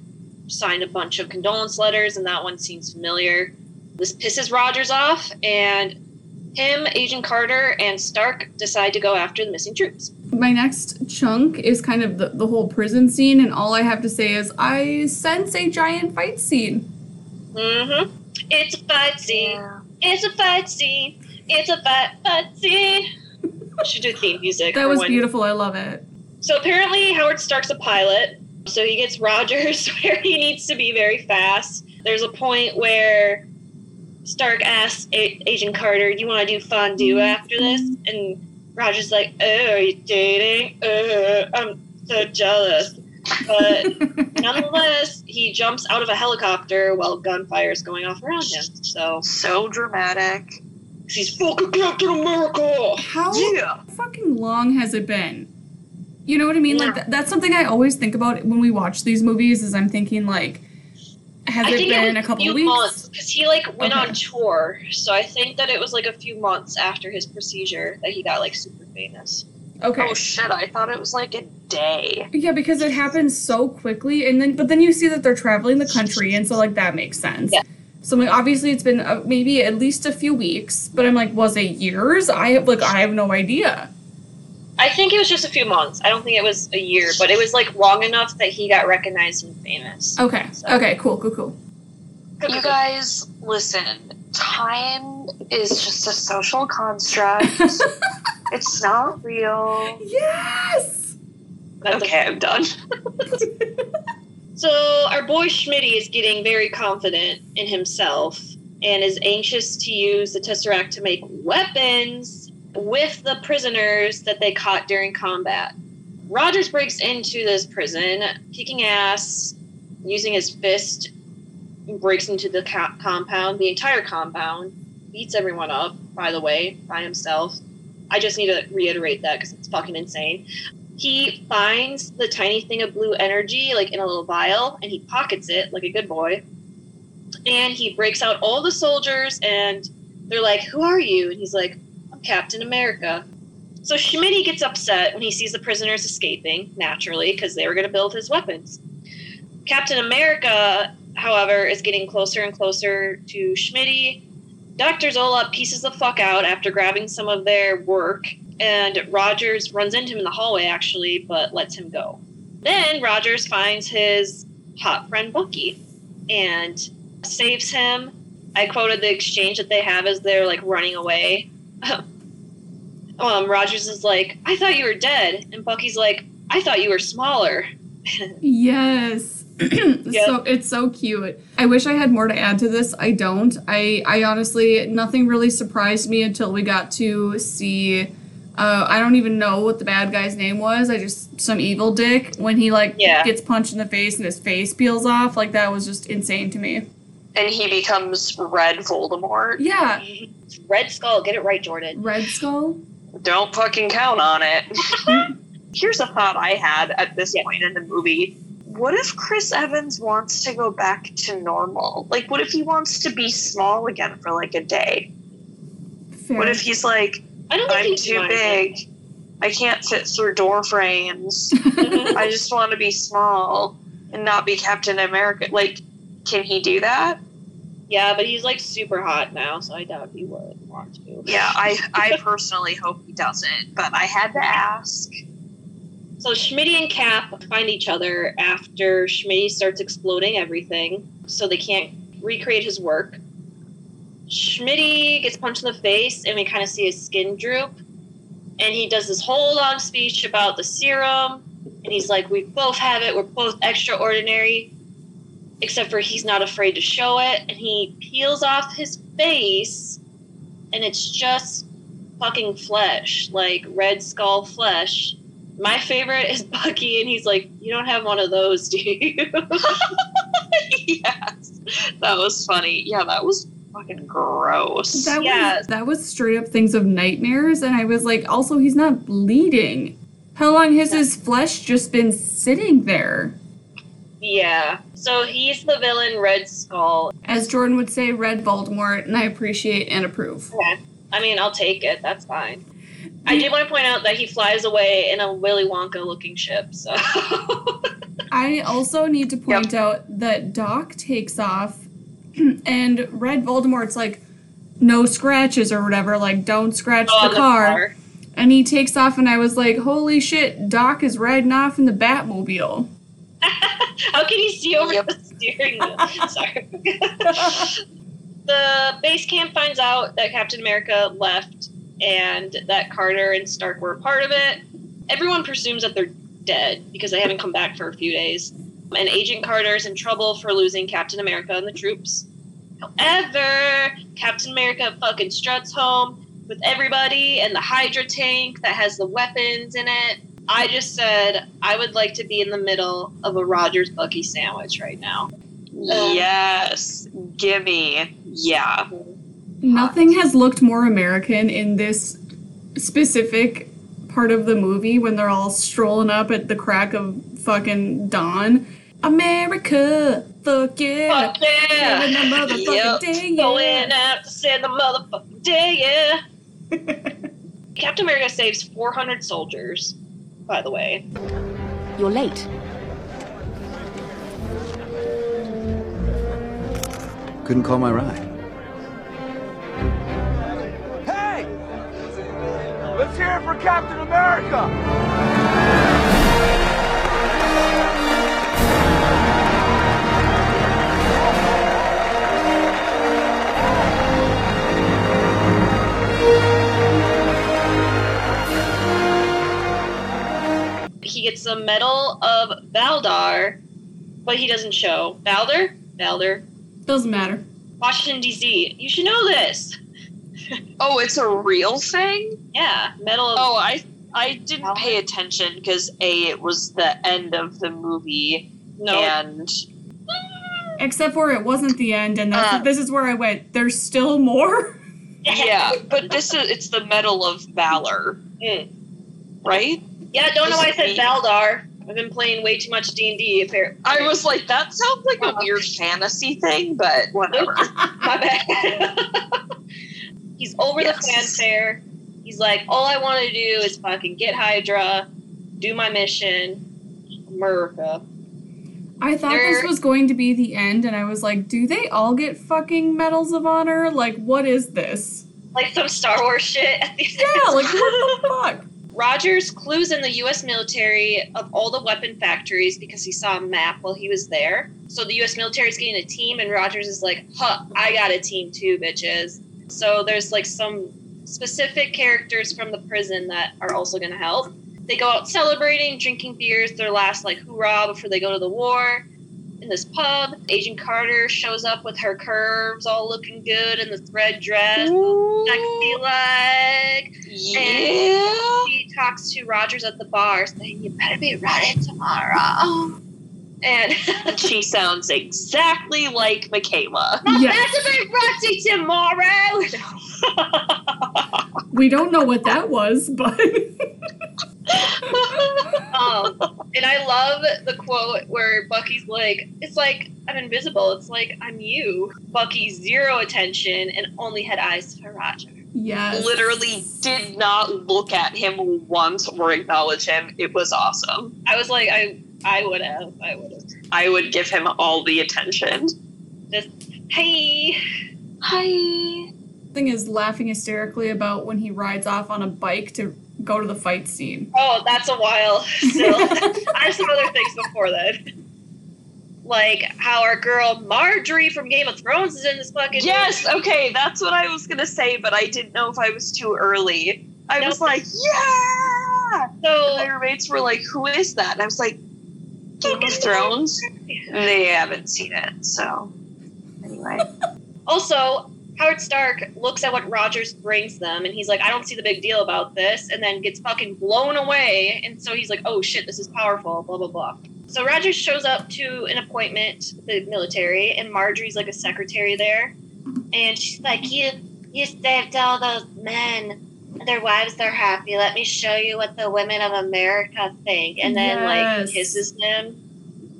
signed a bunch of condolence letters, and that one seems familiar. This pisses Rogers off, and him, Agent Carter, and Stark decide to go after the missing troops. My next chunk is kind of the, the whole prison scene, and all I have to say is I sense a giant fight scene. Mm-hmm. It's a fight scene. It's a fight scene. It's a fight fight scene. Should do theme music. That was when- beautiful. I love it. So apparently Howard Stark's a pilot. So he gets Rogers where he needs to be very fast. There's a point where Stark asks a- Agent Carter, "Do you want to do fondue after this?" And Rogers like, "Oh, are you dating? Uh, I'm so jealous." But nonetheless, he jumps out of a helicopter while gunfire is going off around him. So So dramatic. She's fucking Captain America. How Yeah. fucking long has it been? You know what I mean? Like th- that's something I always think about when we watch these movies. Is I'm thinking like, has I it been it a couple few weeks? because he like went Okay. on tour. So I think that it was like a few months after his procedure that he got like super famous. Okay. Oh shit! I thought it was like a day. Yeah, because it happens so quickly, and then but then you see that they're traveling the country, and so like that makes sense. Yeah. So like obviously it's been uh, maybe at least a few weeks, but I'm like, was it years? I have like I have no idea. I think it was just a few months. I don't think it was a year, but it was like long enough that he got recognized and famous. Okay. So- Okay. Cool. Cool. Cool. You guys, listen. Time is just a social construct. it's not real. Yes. That's Okay, I'm done. So our boy Schmitty is getting very confident in himself and is anxious to use the Tesseract to make weapons with the prisoners that they caught during combat. Rogers breaks into this prison, kicking ass, using his fist, breaks into the co- compound, the entire compound, beats everyone up, by the way, by himself. I just need to reiterate that because it's fucking insane he finds the tiny thing of blue energy like in a little vial and he pockets it like a good boy and he breaks out all the soldiers and they're like who are you and he's like captain america so Schmitty gets upset when he sees the prisoners escaping naturally because they were going to build his weapons captain america however is getting closer and closer to Schmitty. dr zola pieces the fuck out after grabbing some of their work and Rogers runs into him in the hallway actually, but lets him go. Then Rogers finds his hot friend Bucky and saves him. I quoted the exchange that they have as they're like running away. um, Rogers is like, "I thought you were dead," and Bucky's like, "I thought you were smaller." Yes. So it's so cute. I wish I had more to add to this. I don't. I I honestly nothing really surprised me until we got to see uh, I don't even know what the bad guy's name was. I just some evil dick when he like Yeah. gets punched in the face and his face peels off. Like that was just insane to me. And he becomes Red Voldemort. Yeah, Red Skull, get it right, Jordan. Red Skull. Don't fucking count on it. Here's a thought I had at this Yeah. point in the movie. What if Chris Evans wants to go back to normal? Like, what if he wants to be small again for like a day? Fair. What if he's like, I don't I'm too big. I can't fit through door frames. I just want to be small and not be Captain America. Like, can he do that? yeah, but he's like super hot now, so I doubt he would. Yeah, I I personally hope he doesn't, but I had to ask. So Schmitty and Cap find each other after Schmitty starts exploding everything, so they can't recreate his work. Schmitty gets punched in the face, and we kind of see his skin droop. And he does this whole long speech about the serum, and he's like, "We both have it. We're both extraordinary." Except for he's not afraid to show it, and he peels off his face, and it's just fucking flesh, like red skull flesh. My favorite is Bucky, and he's like, "You don't have one of those, do you?" yes, that was funny. Yeah, that was fucking gross. That Yeah. was that was straight up things of nightmares, and I was like, also he's not bleeding. How long has his flesh just been sitting there? Yeah. So he's the villain, Red Skull. As Jordan would say, Red Voldemort, and I appreciate and approve. Okay. I mean, I'll take it. That's fine. I did want to point out that he flies away in a Willy Wonka looking ship. So I also need to point out that Doc takes off, and Red Voldemort's like, no scratches or whatever, like, don't scratch Oh, the, car. And he takes off, and I was like, holy shit, Doc is riding off in the Batmobile. How can you see over Yep. the steering wheel? Sorry. the base camp finds out that Captain America left and that Carter and Stark were a part of it. Everyone presumes that they're dead because they haven't come back for a few days. And Agent Carter is in trouble for losing Captain America and the troops. However, Captain America fucking struts home with everybody and the Hydra tank that has the weapons in it. I just said I would like to be in the middle of a Rogers Bucky sandwich right now. Um, yes. Gimme. Yeah. Nothing has looked more American in this specific part of the movie when they're all strolling up at the crack of fucking dawn. America, fuck yeah. Fuck yeah! Living the motherfucking Yep. day, yeah. Going out to save the motherfucking day, yeah. Captain America saves 400 soldiers, by the way. You're late. Couldn't call my ride. Hey! Let's hear it for Captain America! Gets the Medal of Valdar, but he doesn't show. Valder? Valder. Doesn't matter. Washington, D.C. You should know this. Oh, it's a real thing? Yeah, Medal of. Oh, I I didn't pay attention because A, it was the end of the movie no. and Except for it wasn't the end, and that's, Uh. this is where I went. There's still more. yeah, but this is it's the Medal of Valor, Mm. right? Yeah, don't know why I said Is it me? Valdar. I've been playing way too much D&D. Apparently. I was like, that sounds like a weird oh. fantasy thing, but whatever. My bad. He's over Yes. the fanfare. He's like, all I want to do is fucking get Hydra, do my mission, America. I thought this was going to be the end, and I was like, do they all get fucking medals of honor? Like, what is this? Like some Star Wars shit. At the Yeah, like, what the fuck? Rogers clues in the U.S. military of all the weapon factories because he saw a map while he was there. So the U.S. military is getting a team, and Rogers is like, "Huh, I got a team too, bitches." So there's like some specific characters from the prison that are also going to help. They go out celebrating, drinking beers, their last like hoorah before they go to the war. In this pub, Agent Carter shows up with her curves all looking good in the thread dress, sexy leg. Yeah. He talks to Rogers at the bar saying, You better be ready tomorrow. And she sounds exactly like Michaela. Yes. better be tomorrow. We don't know what that was, but um, and I love the quote where Bucky's like, It's like I'm invisible. It's like I'm you. Bucky zero attention and only had eyes for Roger. yes. Literally did not look at him once or acknowledge him. It was awesome. I was like, I I would have. I would have. I would give him all the attention. Just hey. Hi. Thing is laughing hysterically about when he rides off on a bike to go to the fight scene. Oh, that's a while still. I have some other things before that. Like how our girl Margaery from Game of Thrones is in this fucking Yes, okay, that's what I was gonna say, but I didn't know if I was too early. I No. was like, yeah! And So my roommates were like, who is that? And I was like, Game of Thrones? They haven't seen it, so. Anyway. also Howard Stark looks at what Rogers brings them and he's like, I don't see the big deal about this, and then gets fucking blown away. And so he's like, oh shit, this is powerful, blah, blah, blah. So Rogers shows up to an appointment the military, and Margaery's like a secretary there. And she's like, You you saved all those men. Their wives are happy. Let me show you what the women of America think. And then like Yes. he kisses him.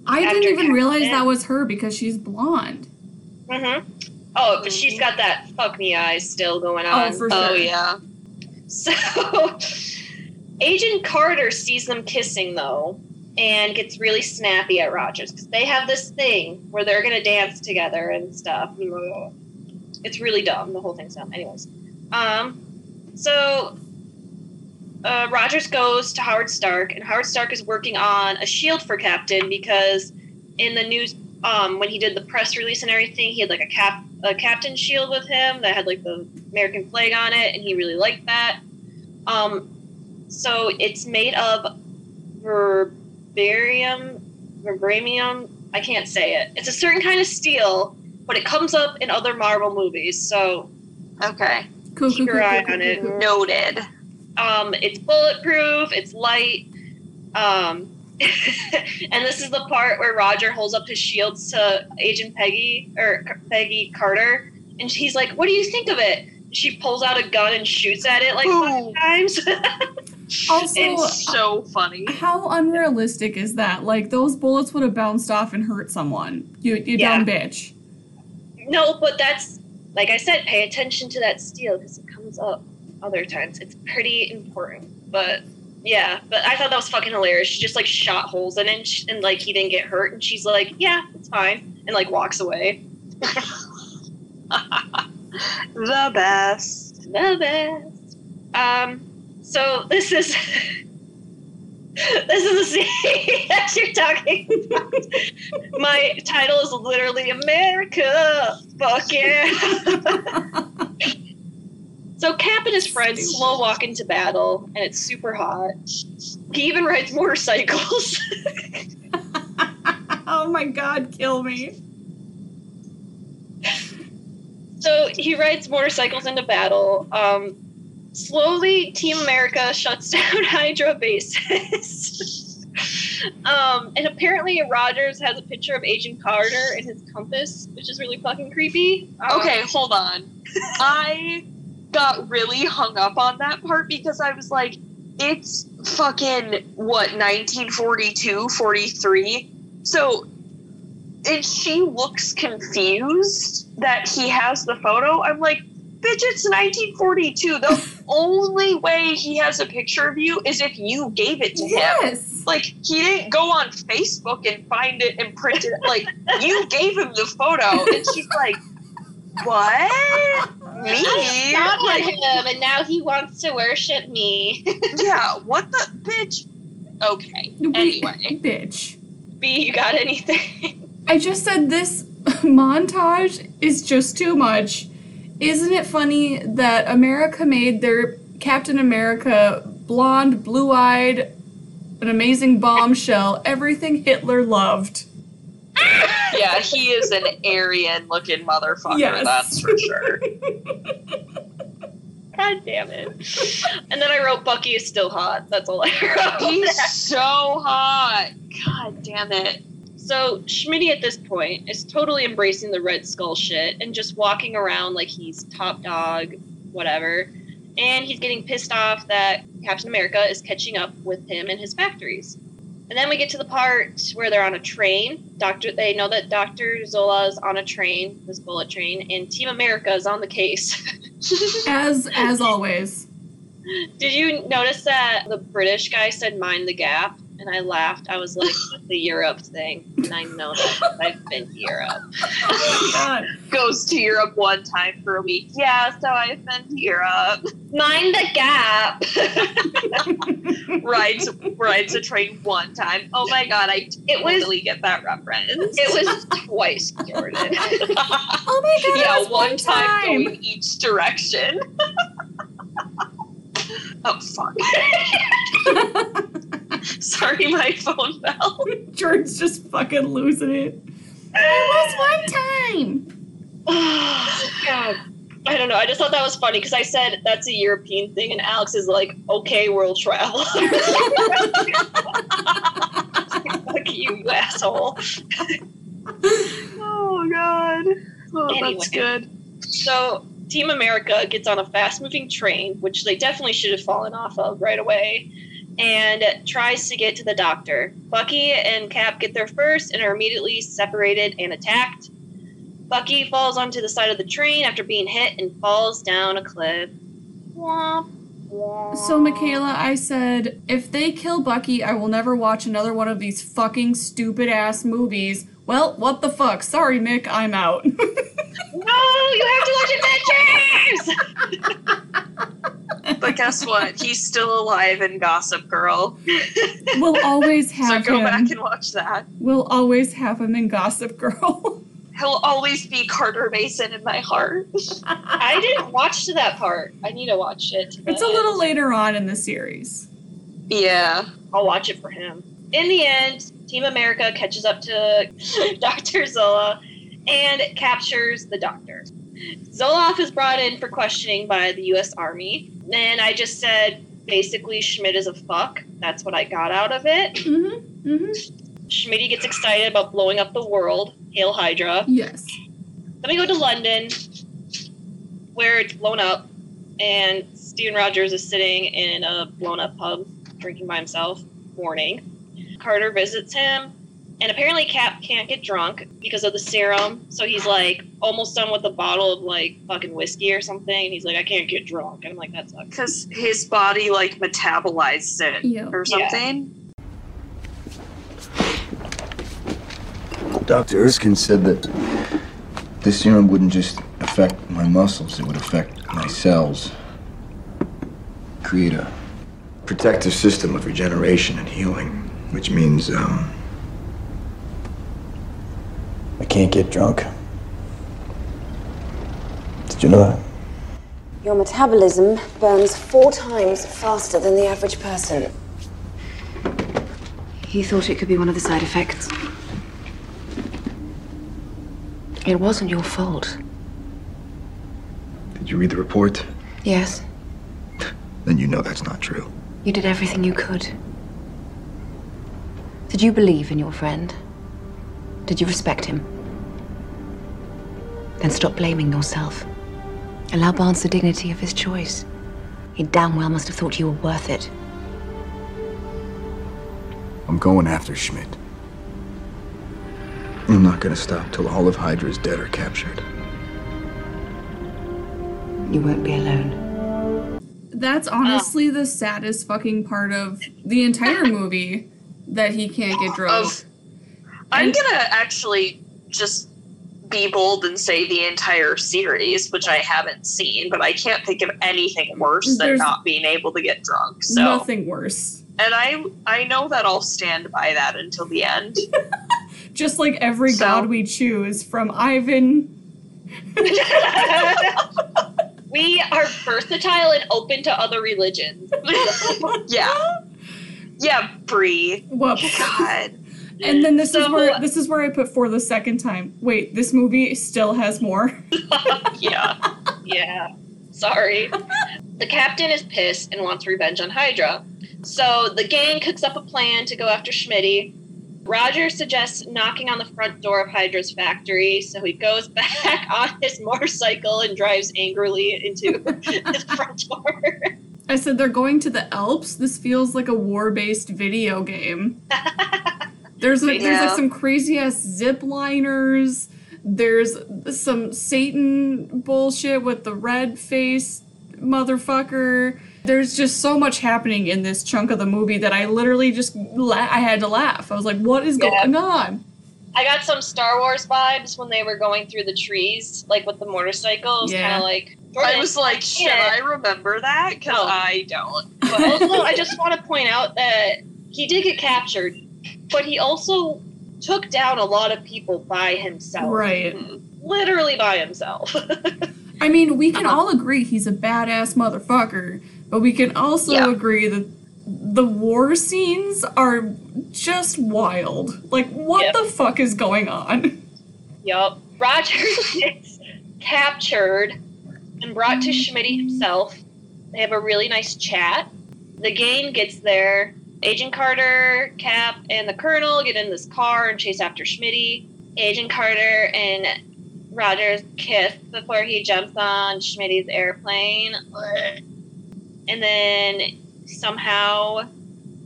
I didn't even realize Captain. that was her because she's blonde. Mm-hmm. Oh, but she's got that fuck me eyes still going on. Oh, for Oh sure. yeah. So Agent Carter sees them kissing though and gets really snappy at Rogers because they have this thing where they're gonna dance together and stuff. It's really dumb. The whole thing's dumb. Anyways, um, so uh, Rogers goes to Howard Stark, and Howard Stark is working on a shield for Captain because in the news, um, when he did the press release and everything, he had like a cap a captain shield with him that had like the American flag on it, and he really liked that. Um, so it's made of verbarium, vibranium. I can't say it. It's a certain kind of steel, but it comes up in other Marvel movies. So Okay. Cool, Keep cool, your cool, eye cool, on it. cool. Noted. um, it's bulletproof. It's light. Um, and this is the part where Roger holds up his shields to Agent Peggy or Peggy Carter, and he's like, "What do you think of it?" She pulls out a gun and shoots at it like Ooh. five times. Also, It's so funny. how unrealistic is that? Like those bullets would have bounced off and hurt someone. You, you Yeah. dumb bitch. no, but that's like I said. Pay attention to that steel because it comes up other times. It's pretty important. But yeah, but I thought that was fucking hilarious. She just like shot holes in it, and, and like he didn't get hurt, and she's like, "Yeah, it's fine," and like walks away. The best. the best. Um, so this is this is the scene that you're talking about. My title is literally America. Fuck yeah. so Cap and his friends slow walk into battle, and it's super hot. He even rides motorcycles. oh my god, kill me. So he rides motorcycles into battle. Um, slowly, Team America shuts down Hydra bases. um, and apparently, Rogers has a picture of Agent Carter in his compass, which is really fucking creepy. Um, Okay, hold on. I got really hung up on that part because I was like, it's fucking, what, 1942, 43? So, and she looks confused that he has the photo. I'm like, bitch, it's 1942. The only way he has a picture of you is if you gave it to him. Yes. Like he didn't go on Facebook and find it and print it. Like you gave him the photo, and she's like, "What? Me? I shot Like, him, and now he wants to worship me. yeah? What the bitch? Okay. Anyway, bitch. B, you got anything? I just said this montage is just too much. Isn't it funny that America made their Captain America blonde, blue eyed, an amazing bombshell, everything Hitler loved? yeah, he is an Aryan-looking motherfucker. Yes. That's for sure. God damn it. And then I wrote Bucky is still hot. That's all I wrote. He's so hot. God damn it. So Schmitty at this point is totally embracing the Red Skull shit and just walking around like he's top dog, whatever. And he's getting pissed off that Captain America is catching up with him and his factories. And then we get to the part where they're on a train. Doctor, they know that Doctor Zola is on a train, this bullet train, and Team America is on the case. As as always. Did you notice that the British guy said "mind the gap"? And I laughed. I was like, "The Europe thing," and I know that I've been to Europe. Oh god. Goes to Europe one time for a week. Yeah, so I've been to Europe. Mind the gap. rides rides a train one time. Oh my god, I It was- totally get that reference. It was twice, Jordan. Oh my god. yeah, one, one time, time. going each direction. oh fuck. Sorry, my phone fell. George's just fucking losing it. There was one time. God. I don't know. I just thought that was funny because I said that's a European thing, and Alex is like, "Okay, world travel." Fuck you, you asshole. Oh god. Oh, Anyway. that's good. So Team America gets on a fast moving train, which they definitely should have fallen off of right away, and tries to get to the doctor. Bucky and Cap get there first and are immediately separated and attacked. Bucky falls onto the side of the train after being hit and falls down a cliff. Womp. So, Michaela, I said, if they kill Bucky, I will never watch another one of these fucking stupid ass movies. Well, what the fuck? Sorry, Mick, I'm out. No, you have to watch Avengers! But guess what? He's still alive in Gossip Girl. we'll always have So have go him. back and watch that. We'll always have him in Gossip Girl. He'll always be Carter Baizen in my heart. I didn't watch to that part. I need to watch it. to it's a little end. later on in the series. Yeah. I'll watch it for him. In the end, Team America catches up to Dr. Zola and captures the doctor. Zoloff is brought in for questioning by the U.S. Army, and I just said basically Schmidt is a fuck. That's what I got out of it. Mm-hmm. Mm-hmm. Schmidt gets excited about blowing up the world. Hail Hydra. Yes. Then we go to London, where it's blown up, and Steven Rogers is sitting in a blown up pub, drinking by himself. Warning. Carter visits him, and apparently Cap can't get drunk because of the serum. So he's like almost done with a bottle of like fucking whiskey or something. And he's like, I can't get drunk. And I'm like, that sucks. Because his body, like, metabolized it Yeah. or Yeah. something. Dr. Erskine said that this serum wouldn't just affect my muscles, it would affect my cells. Create a protective system of regeneration and healing, which means, um. I can't get drunk. Did you know that? Your metabolism burns four times faster than the average person. He thought it could be one of the side effects. It wasn't your fault. Did you read the report? Yes, Then you know that's not true. you did everything you could. Did you believe in your friend? Did you respect him? Then stop blaming yourself. Allow Barnes the dignity of his choice. He damn well must have thought you were worth it. I'm going after Schmidt. I'm not gonna stop till all of Hydra is dead or captured. You won't be alone. That's honestly the saddest fucking part of the entire movie that he can't get drunk. Of, I'm gonna actually just be bold and say the entire series, which I haven't seen, but I can't think of anything worse than There's- not being able to get drunk. So, Nothing worse. and I I know that I'll stand by that until the end. Just like every So- god we choose, from Ivan. we are versatile and open to other religions. yeah, yeah, Brie. Whoops. God, And then this is where this is where I put for the second time. Wait, this movie still has more. yeah. yeah. Sorry. the captain is pissed and wants revenge on Hydra. So the gang cooks up a plan to go after Schmitty. Roger suggests knocking on the front door of Hydra's factory, so he goes back on his motorcycle and drives angrily into his front door. I said they're going to the Alps. This feels like a war-based video game. There's like there's like some crazy ass zip liners. There's some Satan bullshit with the red face motherfucker. There's just so much happening in this chunk of the movie that I literally just la- I had to laugh. I was like, "What is Yeah. going on?" I got some Star Wars vibes when they were going through the trees, like with the motorcycles, Yeah. kind of like. I was like, should I remember that? Because No. I don't. But also, I just want to point out that he did get captured, but he also took down a lot of people by himself. Right. Literally by himself. I mean, we can all agree he's a badass motherfucker, but we can also Yeah. agree that the war scenes are just wild. Like, what Yep. the fuck is going on? yup. Roger gets captured and brought to Schmidt himself. They have a really nice chat. The gang gets there. Agent Carter, Cap, and the Colonel get in this car and chase after Schmitty. Agent Carter and Roger's kiss before he jumps on Schmitty's airplane. And then somehow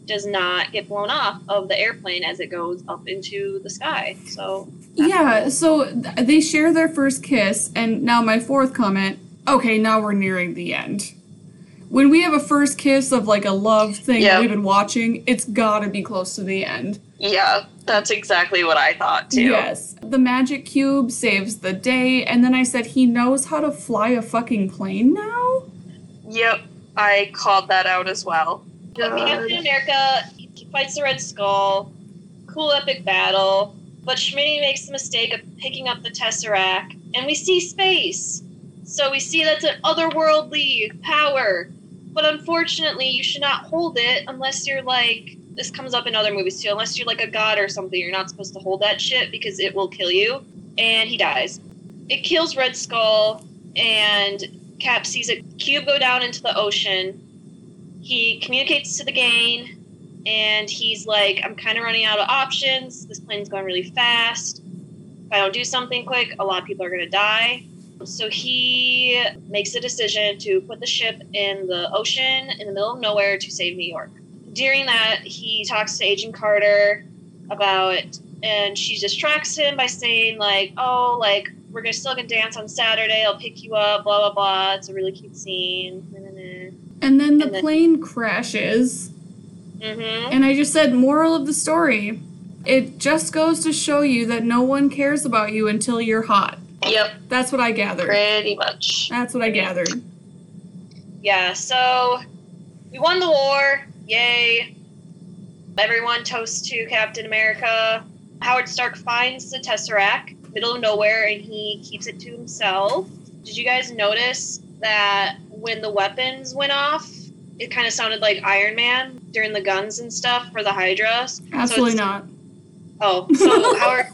does not get blown off of the airplane as it goes up into the sky. So Yeah, so th- they share their first kiss, and now my fourth comment okay, now we're nearing the end. When we have a first kiss of like a love thing Yep. that we've been watching, it's gotta be close to the end. Yeah, that's exactly what I thought too. Yes. The magic cube saves the day, and then I said he knows how to fly a fucking plane now? Yep, I called that out as well. But Captain America, he fights the Red Skull. Cool epic battle. But Schmitty makes the mistake of picking up the Tesseract, and we see space. So we see that's an otherworldly power. But unfortunately, you should not hold it unless you're like. This comes up in other movies too. Unless you're like a god or something, you're not supposed to hold that shit because it will kill you. And he dies. It kills Red Skull, and Cap sees a cube go down into the ocean he communicates to the gang, and he's like i'm kind of running out of options this plane's going really fast if i don't do something quick a lot of people are going to die so he makes a decision to put the ship in the ocean in the middle of nowhere to save new york during that he talks to agent carter about and she distracts him by saying like oh like we're gonna still gonna dance on saturday i'll pick you up blah blah blah it's a really cute scene And then the And then- plane crashes, mm-hmm. and I just said, moral of the story. It just goes to show you that no one cares about you until you're hot. Yep, That's what I gathered. pretty much. That's what I gathered. Yeah, so we won the war. Yay. Everyone toasts to Captain America. Howard Stark finds the Tesseract, middle of nowhere, and he keeps it to himself. Did you guys notice that when the weapons went off, it kind of sounded like Iron Man during the guns and stuff for the Hydra? Absolutely it's- not. Oh, so Howard.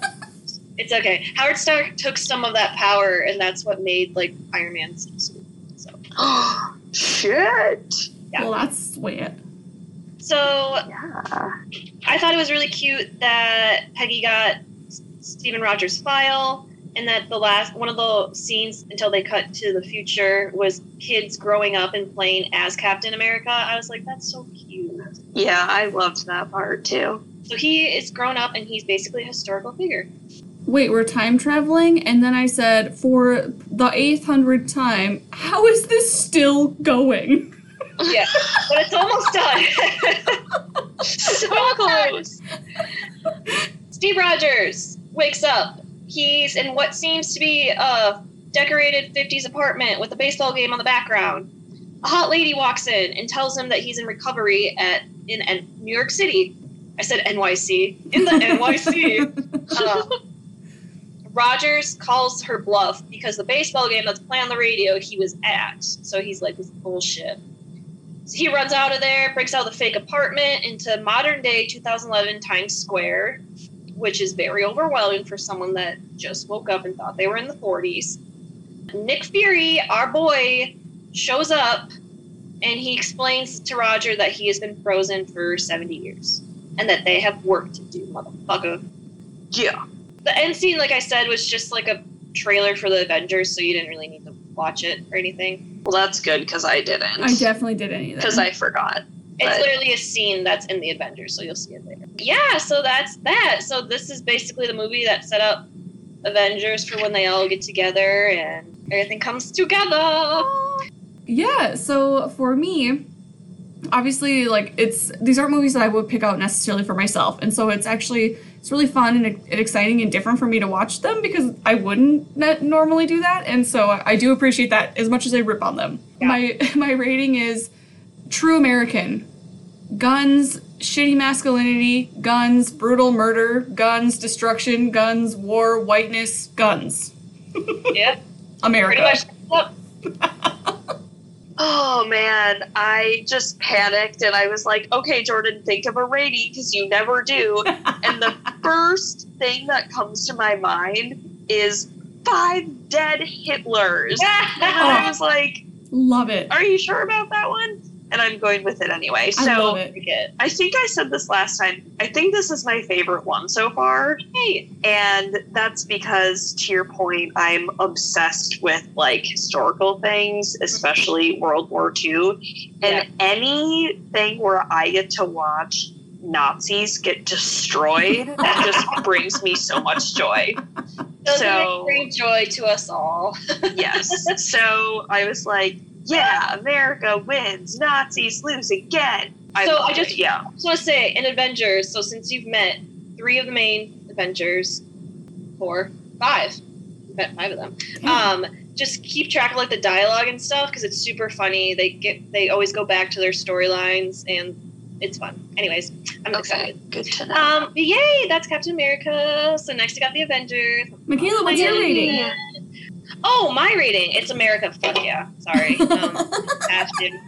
It's okay. Howard Stark took some of that power, and that's what made like Iron Man's suit. So Oh Shit. Yeah. Well, that's sweet. So Yeah. I thought it was really cute that Peggy got Stephen Rogers' file, and that the last one of the scenes until they cut to the future was kids growing up and playing as Captain America. I was like, that's so cute. Yeah, I loved that part too. So he is grown up and he's basically a historical figure. Wait, we're time traveling? And then I said, for the 800th time, how is this still going? Yeah, but it's almost done. So close. Steve Rogers wakes up. He's in what seems to be a decorated 50s apartment with a baseball game on the background. A hot lady walks in and tells him that he's in recovery at in, N- New York City. I said NYC. In the NYC. Uh, Rogers calls her bluff because the baseball game that's playing on the radio he was at. So he's like, this is bullshit. So he runs out of there, breaks out the fake apartment into modern day 2011 Times Square, which is very overwhelming for someone that just woke up and thought they were in the 40s. Nick Fury, our boy, shows up and he explains to Roger that he has been frozen for 70 years and that they have work to do, motherfucker. Yeah. The end scene, like I said, was just like a trailer for the Avengers, so you didn't really need to watch it or anything. Well, that's good because I didn't. I definitely didn't of. Because I forgot. It's literally a scene that's in the Avengers, so you'll see it later. Yeah, so that's that. So this is basically the movie that set up Avengers for when they all get together and everything comes together. Yeah, so for me, obviously, like it's these aren't movies that I would pick out necessarily for myself, and so it's actually it's really fun and, and exciting and different for me to watch them because I wouldn't normally do that, and so I, I do appreciate that as much as I rip on them. My my rating is true American, guns, shitty masculinity, guns, brutal murder, guns, destruction, guns, war, whiteness, guns. Yep. America. Pretty much. Oh man, I just panicked and I was like, okay, Jordan, think of a rating because you never do. and the first thing that comes to my mind is five dead Hitlers. and I oh. was like, Love it. are you sure about that one? And I'm going with it anyway. I So love it. I think I said this last time. I think this is my favorite one so far. Hey, And that's because, to your point, I'm obsessed with like historical things, mm-hmm. especially World War II. And anything where I get to watch Nazis get destroyed, that just brings me so much joy. doesn't So- it bring joy to us all? Yes. So I was like, yeah, America wins, Nazis lose again. I So I just- it, yeah. I just want to say, in Avengers, so since you've met three of the main Avengers, four, five, you've met five of them. Um, just keep track of like the dialogue and stuff because it's super funny. They get they always go back to their storylines and it's fun. Anyways, I'm excited. Good to know. Um, yay! That's Captain America. So next I got the Avengers. Michaela, what's your rating? Oh, my rating. It's America. Fuck yeah. Sorry. Um, Ashton.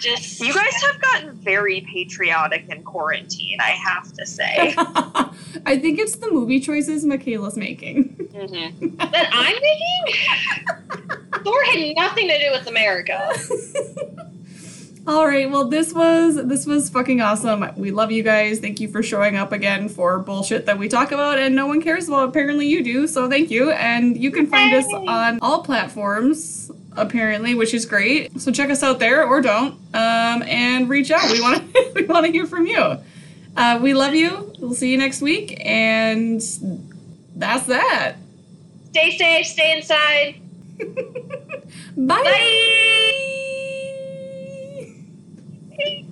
Just You guys have gotten very patriotic in quarantine, I have to say. I think it's the movie choices Michaela's making. Mhm. that I'm making. Thor had nothing to do with America. All right, well this was this was fucking awesome. We love you guys. Thank you for showing up again for bullshit that we talk about and no one cares about. Apparently you do, so thank you. And you can find us on all platforms apparently, which is great. So check us out there or don't. Um, and reach out. We want to we want to hear from you. Uh, we love you. We'll see you next week and that's that. Stay safe. Stay inside. Bye. Bye. Okay.